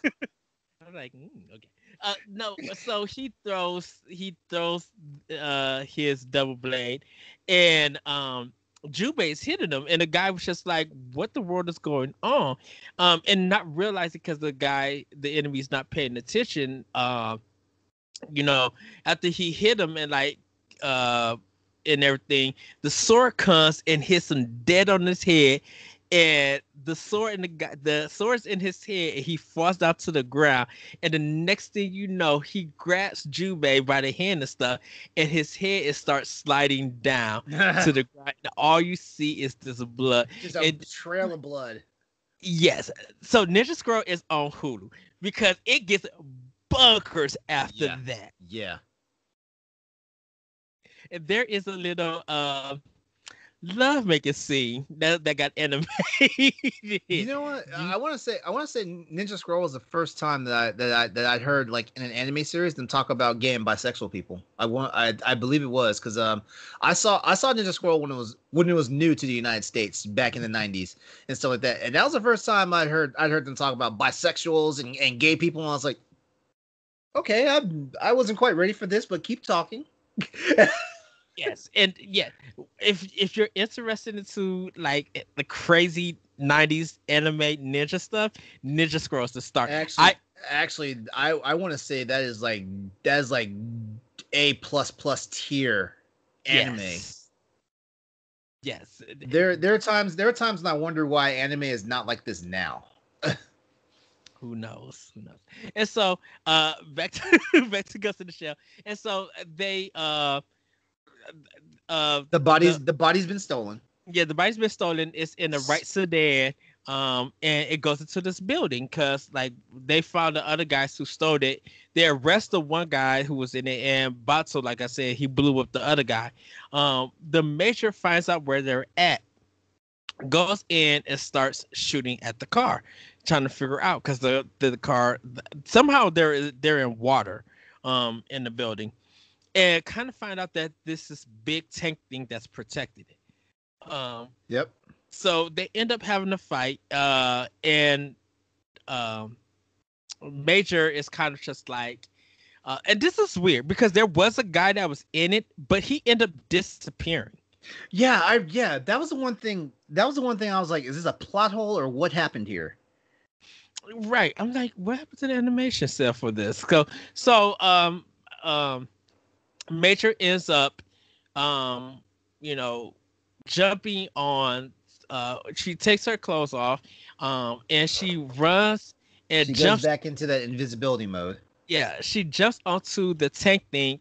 like, mm, okay. Uh, no, so he throws he throws uh his double blade, and um Jubei's hitting him, and the guy was just like, "What the world is going on?" Um, and not realizing because the guy, the enemy's not paying attention. Uh, you know, after he hit him and like uh and everything, the sword comes and hits him dead on his head, and the sword in the guy, the sword's in his head, and he falls down to the ground. And the next thing you know, he grabs Jubei by the hand and stuff, and his head is starts sliding down to the ground. And all you see is this blood. just a It- trail of blood. Yes. So Ninja Scroll is on Hulu because it gets bunkers after Yeah. that. Yeah. And there is a little uh love making scene that, that got animated. You know what? I want to say I want to say Ninja Scroll was the first time that I that I that I'd heard like in an anime series them talk about gay and bisexual people. I want I I believe it was because um I saw I saw Ninja Scroll when it was when it was new to the United States back in the '90s and stuff like that. And that was the first time I'd heard I'd heard them talk about bisexuals and, and gay people. And I was like, okay, I I wasn't quite ready for this, but keep talking. yes and yeah if if you're interested into like eh, the crazy 90s anime ninja stuff ninja scrolls to start Actually, I- actually, I I want to say that is like that is like a plus plus tier anime. yes, yes There there are times there are times when I wonder why anime is not like this now. Who knows who knows and so uh back to back to ghost in the shell and so they uh uh The body's the, body's been stolen. yeah, the bike's been stolen. It's in the right sedan. Um, and it goes into this building because like they found the other guys who stole it. They arrested one guy who was in it, and Batou, like I said, he blew up the other guy. Um, the major finds out where they're at, goes in and starts shooting at the car, trying to figure out because the, the the car somehow they're they're in water, um, in the building, and kind of find out that this is big tank thing that's protected it. Um, Yep. so they end up having a fight uh and um major is kind of just like uh and this is weird because there was a guy that was in it but he ended up disappearing Yeah, I yeah, that was the one thing that was the one thing I was like, is this a plot hole or what happened here? Right i'm like what happened to the animation cell for this so so um um major ends up um you know jumping on uh she takes her clothes off um and she runs and She jumps back into that invisibility mode. yeah, she jumps onto the tank thing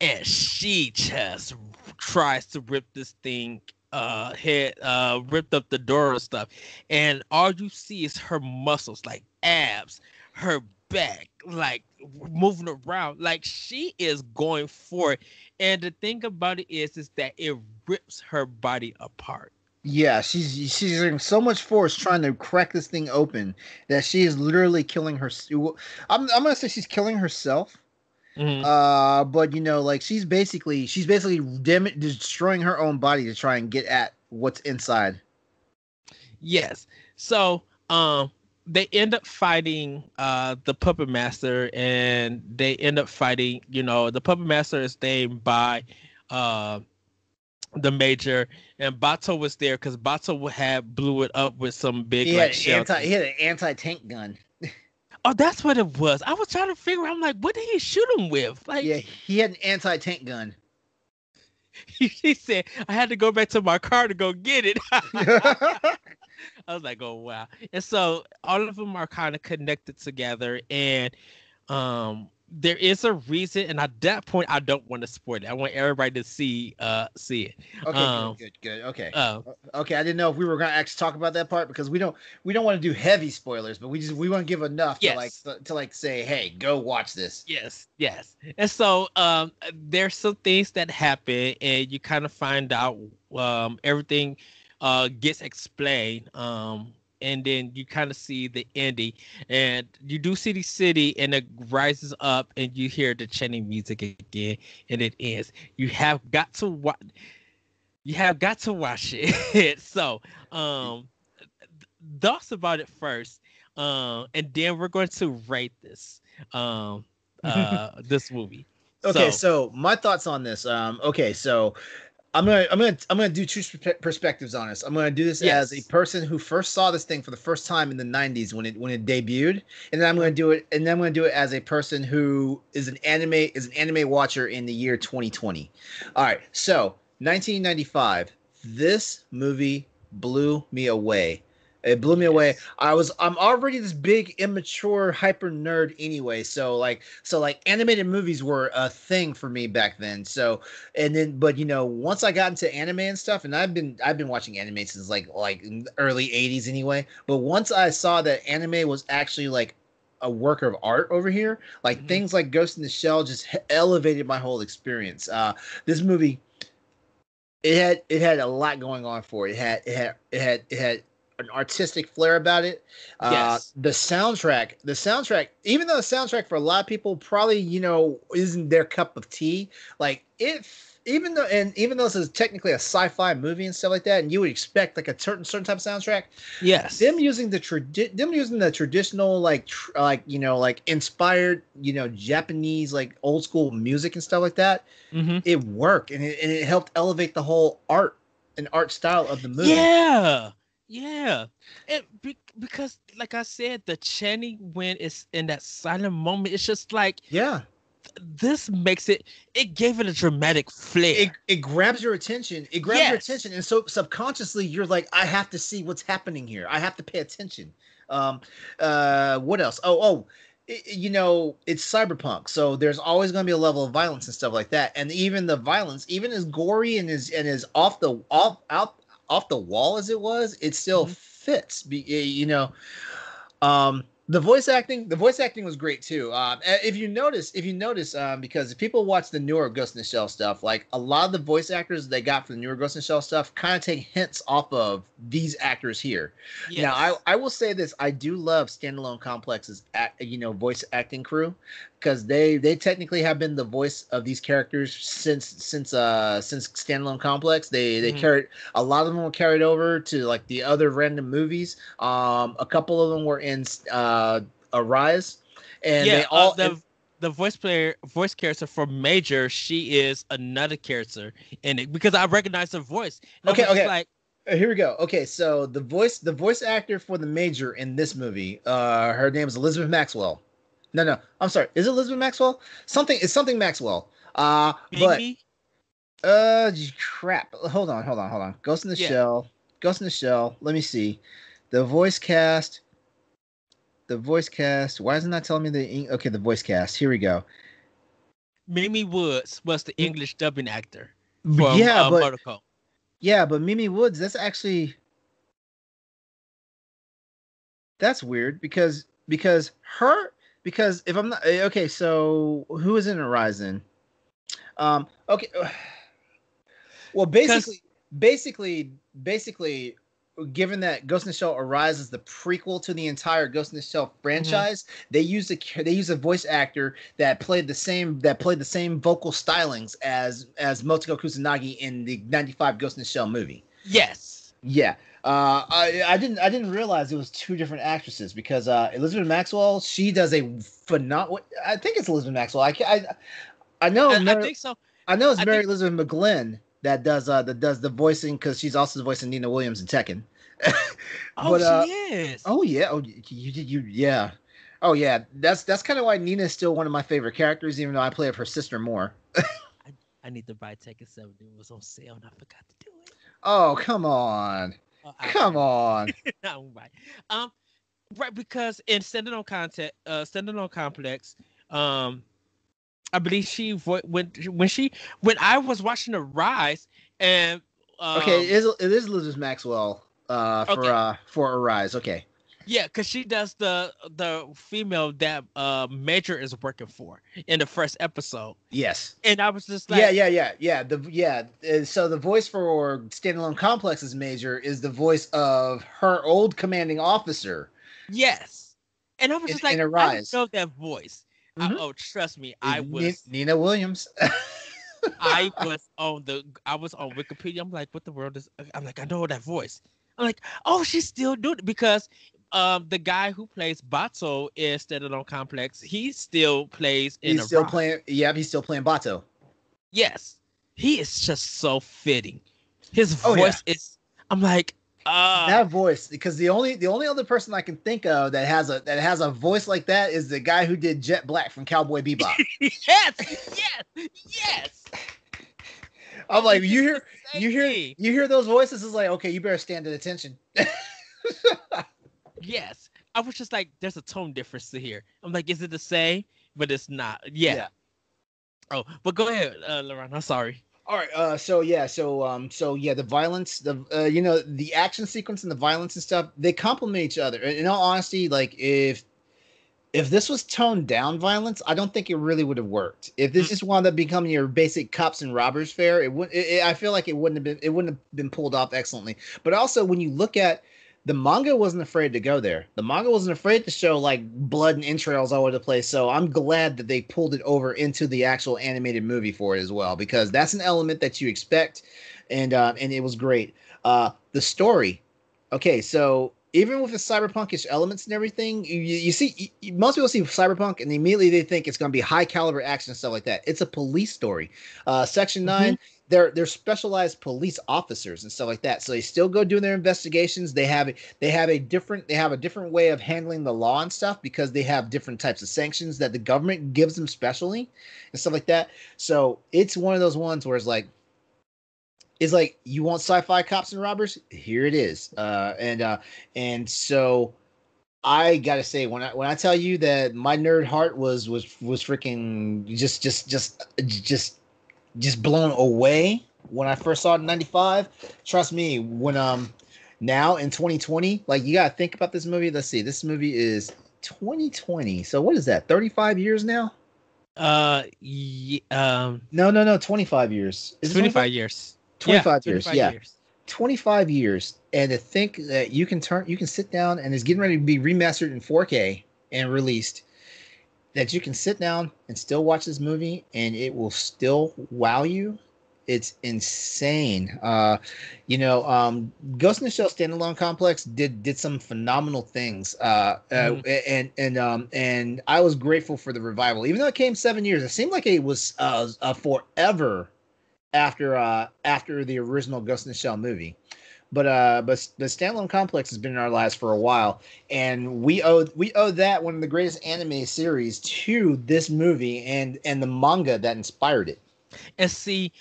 and she just tries to rip this thing uh uh ripped up the door and stuff, and all you see is her muscles, like abs, her back, like moving around, like she is going for it. And the thing about it is, is that it rips her body apart. Yeah, she's she's using so much force trying to crack this thing open that she is literally killing her. I'm I'm gonna say she's killing herself. Mm-hmm. Uh, but you know, like she's basically she's basically dem- destroying her own body to try and get at what's inside. Yes. So, um, they end up fighting uh the puppet master, and they end up fighting. You know, the puppet master is named by uh the major, and Batou was there because Batou had blew it up with some big. He, like, had, anti, he had an anti tank gun. Oh, that's what it was. I was trying to figure. out. I'm like, what did he shoot him with? Like, yeah, he had an anti tank gun. He, he, said, I had to go back to my car to go get it. I was like, oh wow. And so all of them are kind of connected together, and um, there is a reason, and at that point, I don't want to spoil it. I want everybody to see uh see it. Okay, um, good, good, good. Okay. Uh, okay, I didn't know if we were gonna actually talk about that part because we don't we don't want to do heavy spoilers, but we just we want to give enough yes. to like to, to like say, hey, go watch this. Yes, yes. And so um there's some things that happen, and you kind of find out um everything uh gets explained um and then you kind of see the ending. And you do see the city and it rises up and you hear the chanting music again and it ends. You have got to watch you have got to watch it. So um thoughts about it first um and then we're going to rate this um uh this movie. Okay so, so my thoughts on this um okay so I'm gonna I'm gonna I'm gonna do two perspectives on this. I'm gonna do this yes. as a person who first saw this thing for the first time in the '90s when it when it debuted, and then I'm gonna do it and then I'm gonna do it as a person who is an anime is an anime watcher in the year 2020. All right, so 1995. This movie blew me away. It blew me away. I was I'm already this big immature hyper nerd anyway. So like so like animated movies were a thing for me back then. So and then but you know once I got into anime and stuff and I've been I've been watching anime since like like early 80s anyway. But once I saw that anime was actually like a work of art over here, like mm-hmm. things like Ghost in the Shell just elevated my whole experience. Uh this movie it had it had a lot going on for it. It had it had it had it had an artistic flair about it. Uh, yes. The soundtrack, the soundtrack, even though the soundtrack for a lot of people probably you know isn't their cup of tea, like if. Even though, and even though this is technically a sci-fi movie and stuff like that, and you would expect like a certain certain type of soundtrack, yes, them using the tradi- them using the traditional like tr- like you know like inspired you know Japanese like old school music and stuff like that, mm-hmm. it worked and it, and it helped elevate the whole art and art style of the movie. Yeah, yeah, it be, because like I said, the chanting when it's in that silent moment, it's just like yeah, this makes it. It gave it a dramatic flair. It, it grabs your attention. It grabs yes. your attention, and so subconsciously you're like, I have to see what's happening here. I have to pay attention. Um, uh, what else? Oh, oh. It, you know it's cyberpunk so there's always going to be a level of violence and stuff like that and even the violence even as gory and as and as off the off out off the wall as it was, it still mm-hmm. fits. Be, you know, um, the voice acting, the voice acting was great too. Um, if you notice, if you notice, um, because if people watch the newer Ghost in the Shell stuff, like a lot of the voice actors they got from the newer Ghost in the Shell stuff, kind of take hints off of these actors here. Yes. Now, I, I will say this: I do love Standalone Complex's, act, you know, voice acting crew because they they technically have been the voice of these characters since since uh since standalone complex they they mm-hmm. carried a lot of them were carried over to like the other random movies um a couple of them were in uh arise and yeah, they uh, all uh, the, the voice player voice character for major she is another character in it because i recognize her voice okay okay like uh, here we go. Okay, so the voice the voice actor for the major in this movie, uh her name is Elizabeth Maxwell. No, no. I'm sorry. Is it Elizabeth Maxwell? Something. is something Maxwell. Uh, Maybe. but uh, crap. Hold on, hold on, hold on. Ghost in the yeah. Shell. Ghost in the Shell. Let me see. The voice cast. The voice cast. Why isn't that telling me the? Okay, the voice cast. Here we go. Mimi Woods was the English dubbing actor. From, yeah, uh, but. Yeah, but Mimi Woods, that's actually that's weird because because her because if I'm not eh, okay, so who is in Horizon? Um, okay. Well, basically, basically, basically, given that Ghost in the Shell arises the prequel to the entire Ghost in the Shell franchise, mm-hmm. they use a they use a voice actor that played the same that played the same vocal stylings as as Motoko Kusanagi in the '95 Ghost in the Shell movie. Yes. Yeah. Uh, I, I didn't I didn't realize it was two different actresses because uh, Elizabeth Maxwell she does a phenomenal I think it's Elizabeth Maxwell I I, I know I, Mary, I think so I know it's I Mary think... Elizabeth McGlynn that does uh that does the voicing because she's also the voice of Nina Williams in Tekken. oh, but, uh, she is. Oh yeah. Oh, you did you, yeah. Oh yeah. That's that's kind of why Nina is still one of my favorite characters, even though I play her sister more. I, I, need to buy Tekken Seven. It was on sale and I forgot to do it. Oh come on, come on. no, right. Um, right because in Standalone Content, uh, Standalone Complex, um, I believe she when when she when I was watching Arise and um, okay, it is, it is Elizabeth Maxwell uh, for okay. uh, for Arise. Okay. Yeah, because she does the the female that uh Major is working for in the first episode. Yes. And I was just like, yeah, yeah, yeah, yeah. The yeah. Uh, so the voice for standalone complexes Major is the voice of her old commanding officer. Yes. And I was just in, like, in I know that voice. Mm-hmm. I, oh, trust me, I was Nina Williams. I was on the I was on Wikipedia. I'm like, what the world is? I'm like, I know that voice. I'm like, oh, she's still doing it because um the guy who plays Batou in Standalone Complex, he still plays in. He's still rock. playing. Yeah, he's still playing Batou. Yes, he is just so fitting. His voice oh, yeah. is. I'm like, uh, that voice because the only the only other person I can think of that has a that has a voice like that is the guy who did Jet Black from Cowboy Bebop. yes, yes, yes. I'm like you hear you hear you hear those voices is like okay you better stand at attention. yes, I was just like there's a tone difference to here. I'm like is it the same? But it's not. Yeah. yeah. Oh, but go ahead, uh, LeRon. I'm sorry. All right. Uh, so yeah. So um. So yeah. The violence. The uh, you know the action sequence and the violence and stuff. They complement each other. In all honesty, like if if this was toned down violence, I don't think it really would have worked. If this mm. just wound up becoming your basic cops and robbers fair, it would. I feel like it wouldn't have been. It wouldn't have been pulled off excellently. But also, when you look at the manga wasn't afraid to go there. The manga wasn't afraid to show like blood and entrails all over the place. So I'm glad that they pulled it over into the actual animated movie for it as well because that's an element that you expect, and uh, and it was great. Uh, the story, okay, so even with the cyberpunkish elements and everything, you, you see you, most people see cyberpunk and immediately they think it's going to be high caliber action and stuff like that. It's a police story. Uh, Section 9 mm-hmm they're they're specialized police officers and stuff like that. So they still go doing their investigations. They have they have a different they have a different way of handling the law and stuff because they have different types of sanctions that the government gives them specially and stuff like that. So it's one of those ones where it's like it's like you want sci-fi cops and robbers here it is uh and uh and so I gotta say when I when I tell you that my nerd heart was was was freaking just just just just just blown away when I first saw it in 95. Trust me, when um now in 2020, like you gotta think about this movie. Let's see, this movie is 2020. So what is that? 35 years now? Uh yeah, um no no no 25 years. Is 25, 25 years. 25 yeah, years. 25 yeah. Years. 25 years and to think that you can turn you can sit down and it's getting ready to be remastered in 4K and released that you can sit down and still watch this movie and it will still wow you. It's insane. Uh, you know, um, Ghost in the Shell standalone complex did did some phenomenal things. Uh, uh mm-hmm. uh, and and um, and I was grateful for the revival, even though it came seven years. It seemed like it was uh, uh forever after uh after the original Ghost in the Shell movie but uh but the standalone complex has been in our lives for a while and we owe we owe that one of the greatest anime series to this movie and and the manga that inspired it and see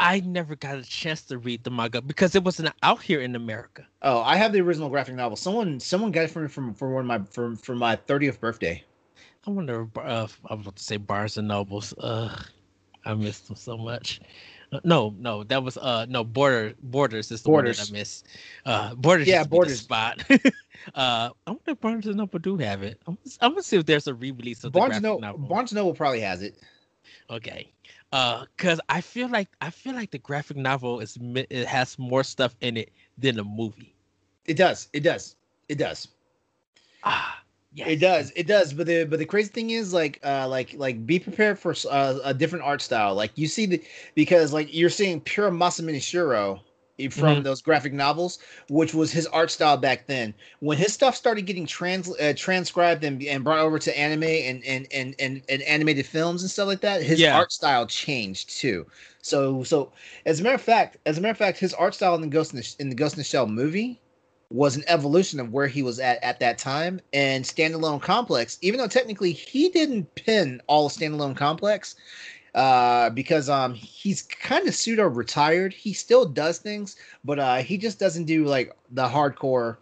I never got a chance to read the manga because it wasn't out here in America. Oh, I have the original graphic novel. Someone someone got it from from for one of my from for my 30th birthday. I wonder uh, I was about to say Barnes and Nobles. Uh I missed them so much. No, no, that was uh no border borders is the Borders. one that I missed. Uh borders Yeah, used to be the Borders. spot. uh I wonder if Barnes and Noble do have it. I'm, I'm gonna see if there's a re-release of the Barnes graphic Noble, novel. Barnes Noble probably has it. Okay. Uh, cause I feel like I feel like the graphic novel is it has more stuff in it than the movie. It does. It does. It does. Ah, yes. It does. It does. But the but the crazy thing is like uh like like be prepared for uh, a different art style. Like you see the because like you're seeing pure Masamune Shirow from Mhm. those graphic novels, which was his art style back then. When his stuff started getting trans uh, transcribed and, and brought over to anime and and, and and and animated films and stuff like that, his Yeah. art style changed too. So so as a matter of fact, as a matter of fact, his art style in the Ghost in the, in the Ghost in the Shell movie was an evolution of where he was at at that time. And Stand Alone Complex, even though technically he didn't pin all of Stand Alone Complex, uh, because um he's kind of pseudo retired. He still does things, but uh he just doesn't do like the hardcore,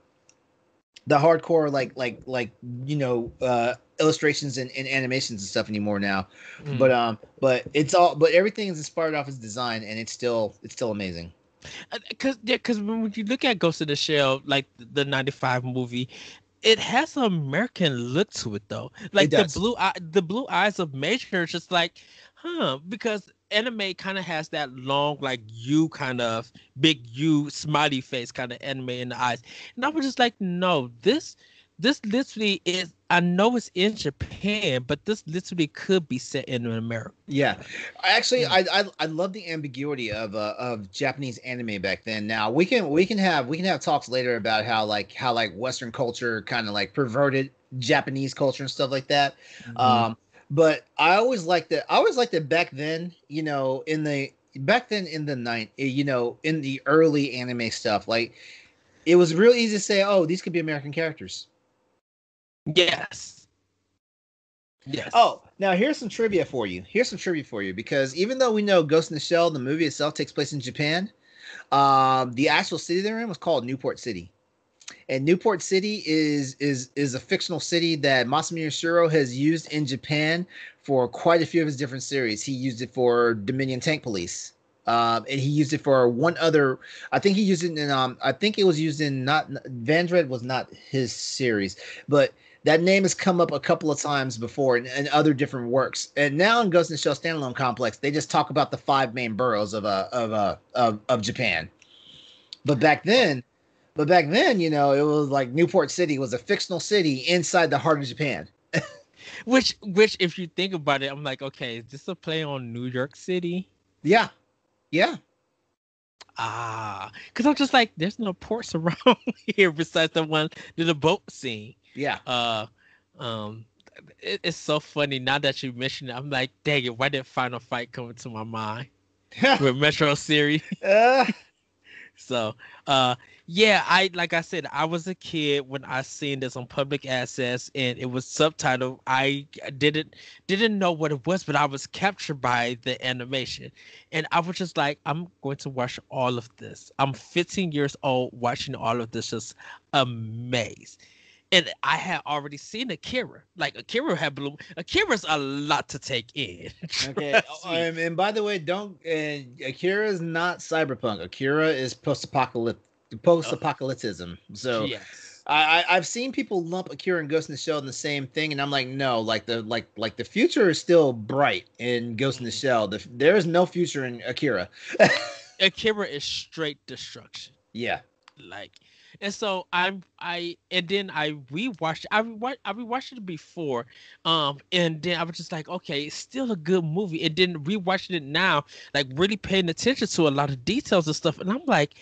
the hardcore like like like you know uh illustrations and, and animations and stuff anymore now. Mm. But um but it's all but everything is inspired off his design and it's still it's still amazing. Uh, because yeah, because when you look at Ghost in the Shell, like the '95 movie, it has an American look to it though. Like the blue eye, the blue eyes of Major is just like, huh? Because anime kind of has that long, like you kind of big you smiley face kind of anime in the eyes, and I was just like, no, this. This literally is. I know it's in Japan, but this literally could be set in America. Yeah, actually. I, I I love the ambiguity of uh, of Japanese anime back then. Now we can we can have we can have talks later about how like how like Western culture kind of like perverted Japanese culture and stuff like that. Mm-hmm. Um, but I always liked that. I always liked that back then. You know, in the back then in the night, you know, in the early anime stuff, like it was real easy to say, oh, these could be American characters. Yes. Yes. Oh, now here's some trivia for you. Here's some trivia for you because even though we know Ghost in the Shell, the movie itself takes place in Japan, um, the actual city they're in was called Newport City. And Newport City is is is a fictional city that Masamune Shirow has used in Japan for quite a few of his different series. He used it for Dominion Tank Police. Um, and he used it for one other. I think he used it in. Um, I think it was used in not Vandred was not his series, but that name has come up a couple of times before in, in other different works. And now in Ghost in the Shell Stand Alone Complex, they just talk about the five main boroughs of uh, of uh, of of Japan. But back then, but back then, you know, it was like Newport City was a fictional city inside the heart of Japan. Which, which, if you think about it, I'm like, okay, is this a play on New York City? Yeah, yeah, Ah, because I'm just like, there's no ports around here besides the one, that the boat scene. Yeah. Uh, um, it, it's so funny now that you mention it. I'm like, dang it, why did Final Fight come into my mind with Metro Series? uh, So, uh, yeah, I like I said, I was a kid when I seen this on public access, and it was subtitled. I didn't didn't know what it was, but I was captured by the animation, and I was just like, I'm going to watch all of this. I'm 15 years old, watching all of this, just amazed. And I had already seen Akira. Like Akira had blew. Akira's a lot to take in. okay. Oh, and, by the way, don't uh, Akira is not cyberpunk. Akira is post-apocalyptic post-apocalypticism. So yes. I, I I've seen people lump Akira and Ghost in the Shell in the same thing, and I'm like, no, like the like like the future is still bright in Ghost in the Shell. The, there is no future in Akira. Akira is straight destruction. yeah, like and so i'm i and then i rewatched i rewatched i rewatched it before um and then i was just like okay it's still a good movie and then rewatching it now like really paying attention to a lot of details and stuff and i'm like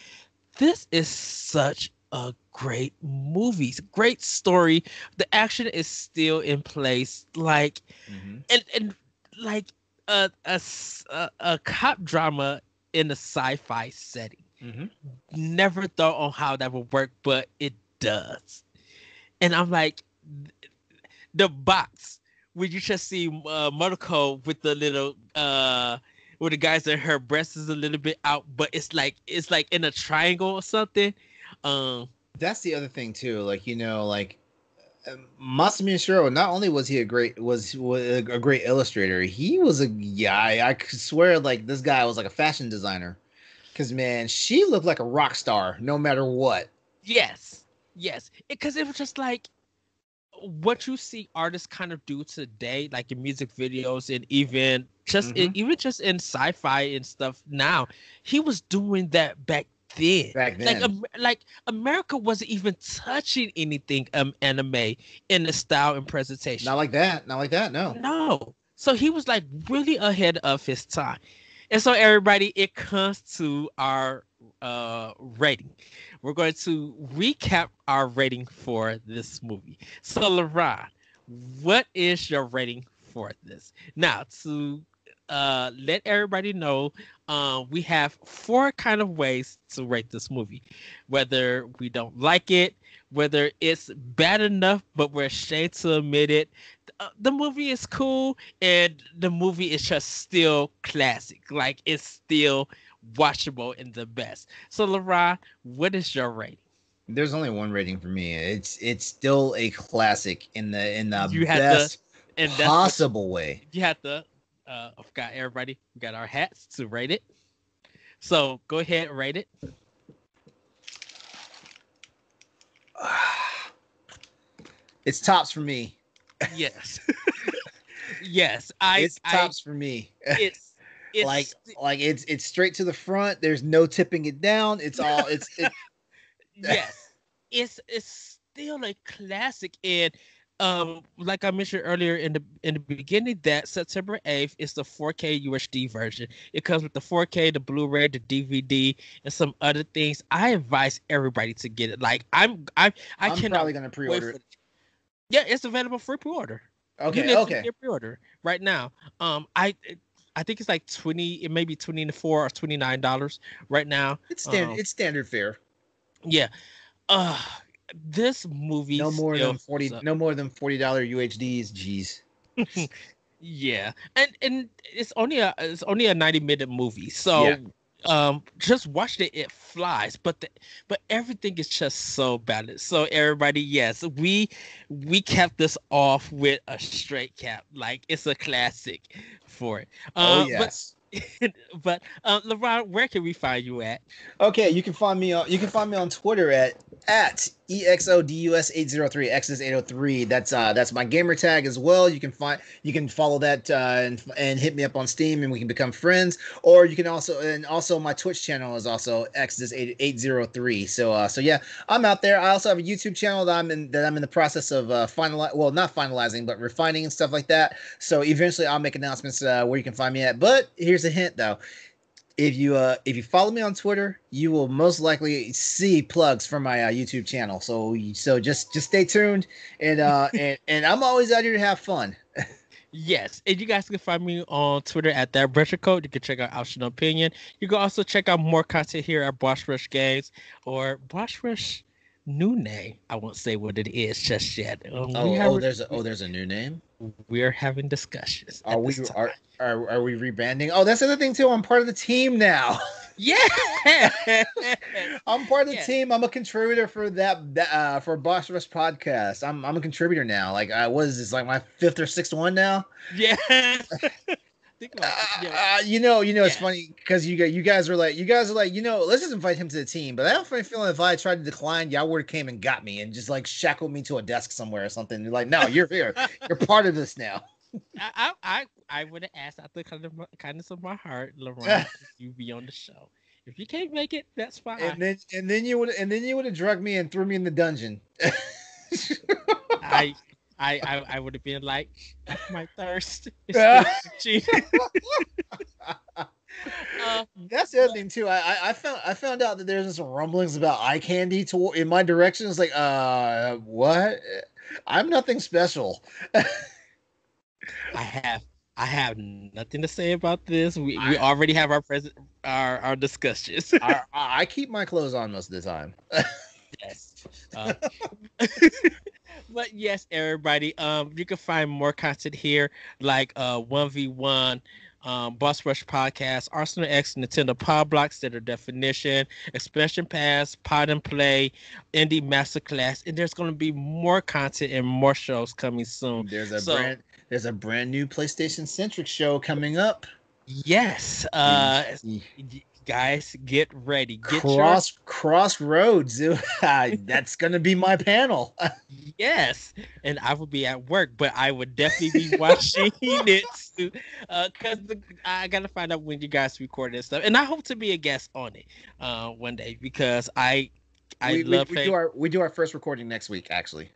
this is such a great movie great story the action is still in place like and and like a, a a cop drama in a sci-fi setting never thought on how that would work, but it does. And I'm like, the box where you just see uh, Motoko with the little uh, where the guys that her breast is a little bit out, but it's like it's like in a triangle or something. Um, that's the other thing too. Like you know, like Masami Shirow, not only was he a great was, was a great illustrator, he was a yeah. I, I swear like this guy was like a fashion designer. Cause man, she looked like a rock star no matter what. Yes, yes, because it, it was just like what you see artists kind of do today, like in music videos and even just mm-hmm. in, even just in sci-fi and stuff. Now he was doing that back then. Back then, like um, like America wasn't even touching anything um anime in the style and presentation. Not like that. Not like that. No. No. So he was like really ahead of his time. And so everybody, it comes to our uh rating. We're going to recap our rating for this movie. So LeRon, what is your rating for this? Now to uh let everybody know uh, we have four kind of ways to rate this movie whether we don't like it whether it's bad enough but we're ashamed to admit it uh, the movie is cool and the movie is just still classic like it's still watchable and the best so LeRon, what is your rating there's only one rating for me it's it's still a classic in the in the you best to, possible way you have to uh, I've got everybody. We got our hats to rate it. So go ahead rate it. It's tops for me. Yes. yes, I. It's tops I, for me. It's, it's like like it's it's straight to the front. There's no tipping it down. It's all it's. It, yes, it's it's still a classic, and um, like I mentioned earlier in the in the beginning, that September eighth is the 4K UHD version. It comes with the 4K, the Blu-ray, the DVD, and some other things. I advise everybody to get it. Like I'm, I, I I'm probably gonna pre-order it. Yeah, it's available for pre-order. Okay, okay. pre-order right now. Um, I. I think it's like twenty, it may be twenty four or twenty nine dollars right now. It's standard. Um, it's standard fare. Yeah. Uh this movie no more than 40 no more than 40 dollar uhds jeez. Yeah and and it's only a it's only a 90 minute movie so yeah. um just watch it it flies but the, but everything is just so balanced. So everybody yes we we kept this off with a straight cap like it's a classic for it. Oh uh, yes. but, but um, LeRon, where can we find you at? Okay, you can find me on you can find me on Twitter at at exodus803 exodus 803 that's uh that's my gamer tag as well. You can find you can follow that uh and, and hit me up on steam and we can become friends. Or you can also and also my twitch channel is also exodus 803 so uh so yeah i'm out there. I also have a youtube channel that i'm in that i'm in the process of uh finalizing well not finalizing but refining and stuff like that. So eventually i'll make announcements uh where you can find me at. But here's a hint though if you uh if you follow me on Twitter, you will most likely see plugs for my uh, YouTube channel. So so just just stay tuned and uh and and I'm always out here to have fun. yes, and you guys can find me on Twitter at that Retro Code. You can check out Optional Opinion. You can also check out more content here at Boss Rush Games or Boss Rush new name. I won't say what it is just yet. Um, oh, oh, there's a oh, there's a new name. We're having discussions. Are we are, are are we rebranding? Oh, that's the other thing too. I'm part of the team now. Yeah, I'm part of the yeah. team. I'm a contributor for that, that uh, for Boss Rush podcast. I'm I'm a contributor now. Like I was this like my fifth or sixth one now. Yeah. Think about it. Yeah. Uh, you know, you know, yeah. it's funny because you you guys were like, you guys are like, you know, let's just invite him to the team. But I don't feel feeling if I tried to decline, y'all would have came and got me and just like shackled me to a desk somewhere or something. You're like, no, you're here. you're part of this now. I I I would have asked out the kind of kindness of my heart, LeRon, you be on the show. If you can't make it, that's fine. And then and then you would and then you would have drugged me and threw me in the dungeon. I I I, I would have been like, my thirst is uh, That's the other thing too. I, I found I found out that there's some rumblings about eye candy to in my direction. It's like, uh, what? I'm nothing special. I have I have nothing to say about this. We I, we already have our present our our discussions. I, I keep my clothes on most of the time. yes. Uh, but yes, everybody, um, you can find more content here, like uh, one v one, um, Boss Rush Podcast, Arsenal X, Nintendo Pod Block, Standard Definition, Expansion Pack, Pod and Play, Indie Masterclass, and there's going to be more content and more shows coming soon. There's a So- brand there's a brand new PlayStation centric show coming up. Yes, uh, guys, get ready. Get your Cross Crossroads. That's gonna be my panel. Yes, and I would be at work, but I would definitely be watching it because I gotta find out when you guys record this stuff, and I hope to be a guest on it uh, one day because I I we, we- love we, Fate. do our we do our first recording next week, actually.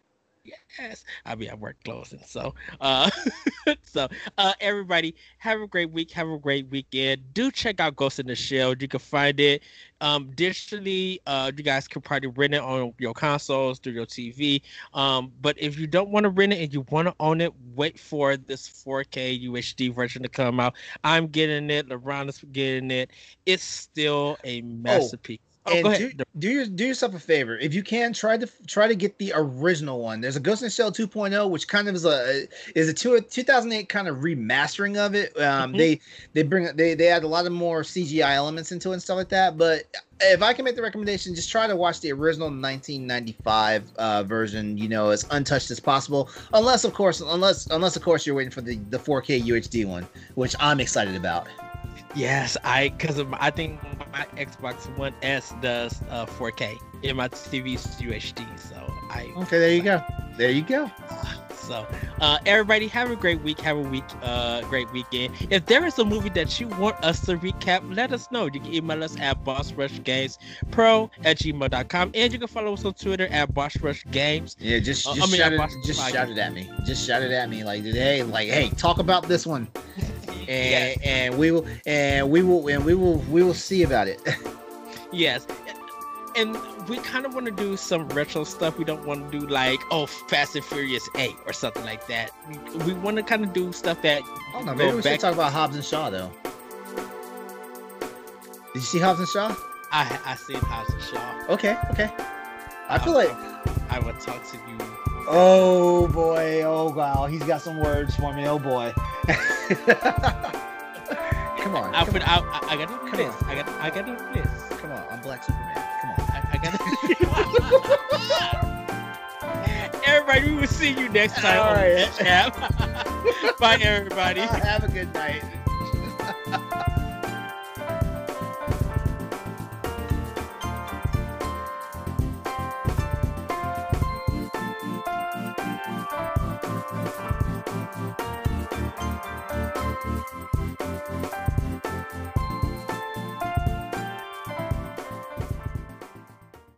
Yes, I'll be at work closing. So, uh, so uh, everybody have a great week. Have a great weekend. Do check out Ghost in the Shell. You can find it um, digitally. Uh, you guys can probably rent it on your consoles through your TV. Um, but if you don't want to rent it and you want to own it, wait for this 4K UHD version to come out. I'm getting it. LeRon is getting it. It's still a masterpiece. Oh, and go do, do your, do yourself a favor if you can try to try to get the original one. There's a Ghost in the Shell 2.0, which kind of is a is a two, 2008 kind of remastering of it. Um, Mhm. They they bring they they add a lot of more CGI elements into it and stuff like that. But if I can make the recommendation, just try to watch the original 1995 uh, version. You know, as untouched as possible, unless of course unless unless of course you're waiting for the the 4K UHD one, which I'm excited about. Yes, I because I think my Xbox One S does uh, 4K in my TV's UHD. So I Okay, there you go. There you go. so uh, everybody have a great week. Have a week, uh, great weekend. If there is a movie that you want us to recap, let us know. You can email us at bossrushgamespro at gmail.com and you can follow us on Twitter at bossrushgames. Yeah, just Uh, just I mean, shout it, just shout it at me. Just shout it at me like hey, like hey, talk about this one, and Yes. and we will and we will and we will we will see about it. Yes. And we kind of want to do some retro stuff. We don't want to do like, oh, Fast and Furious 8 or something like that. We, we want to kind of do stuff that. oh no, maybe we back- should talk about Hobbs and Shaw though. Did you see Hobbs and Shaw? I I seen Hobbs and Shaw. Okay, okay. I feel like I would talk to you. Oh boy, oh wow, he's got some words for me. Oh boy. come on, I come put on, out. I, I gotta do Come this. on. I got. I gotta do this. come on. I'm Black Superman. Come on. I, I gotta. everybody, we will see you next time. All right. on right. the chat. Bye, everybody. Have a good night.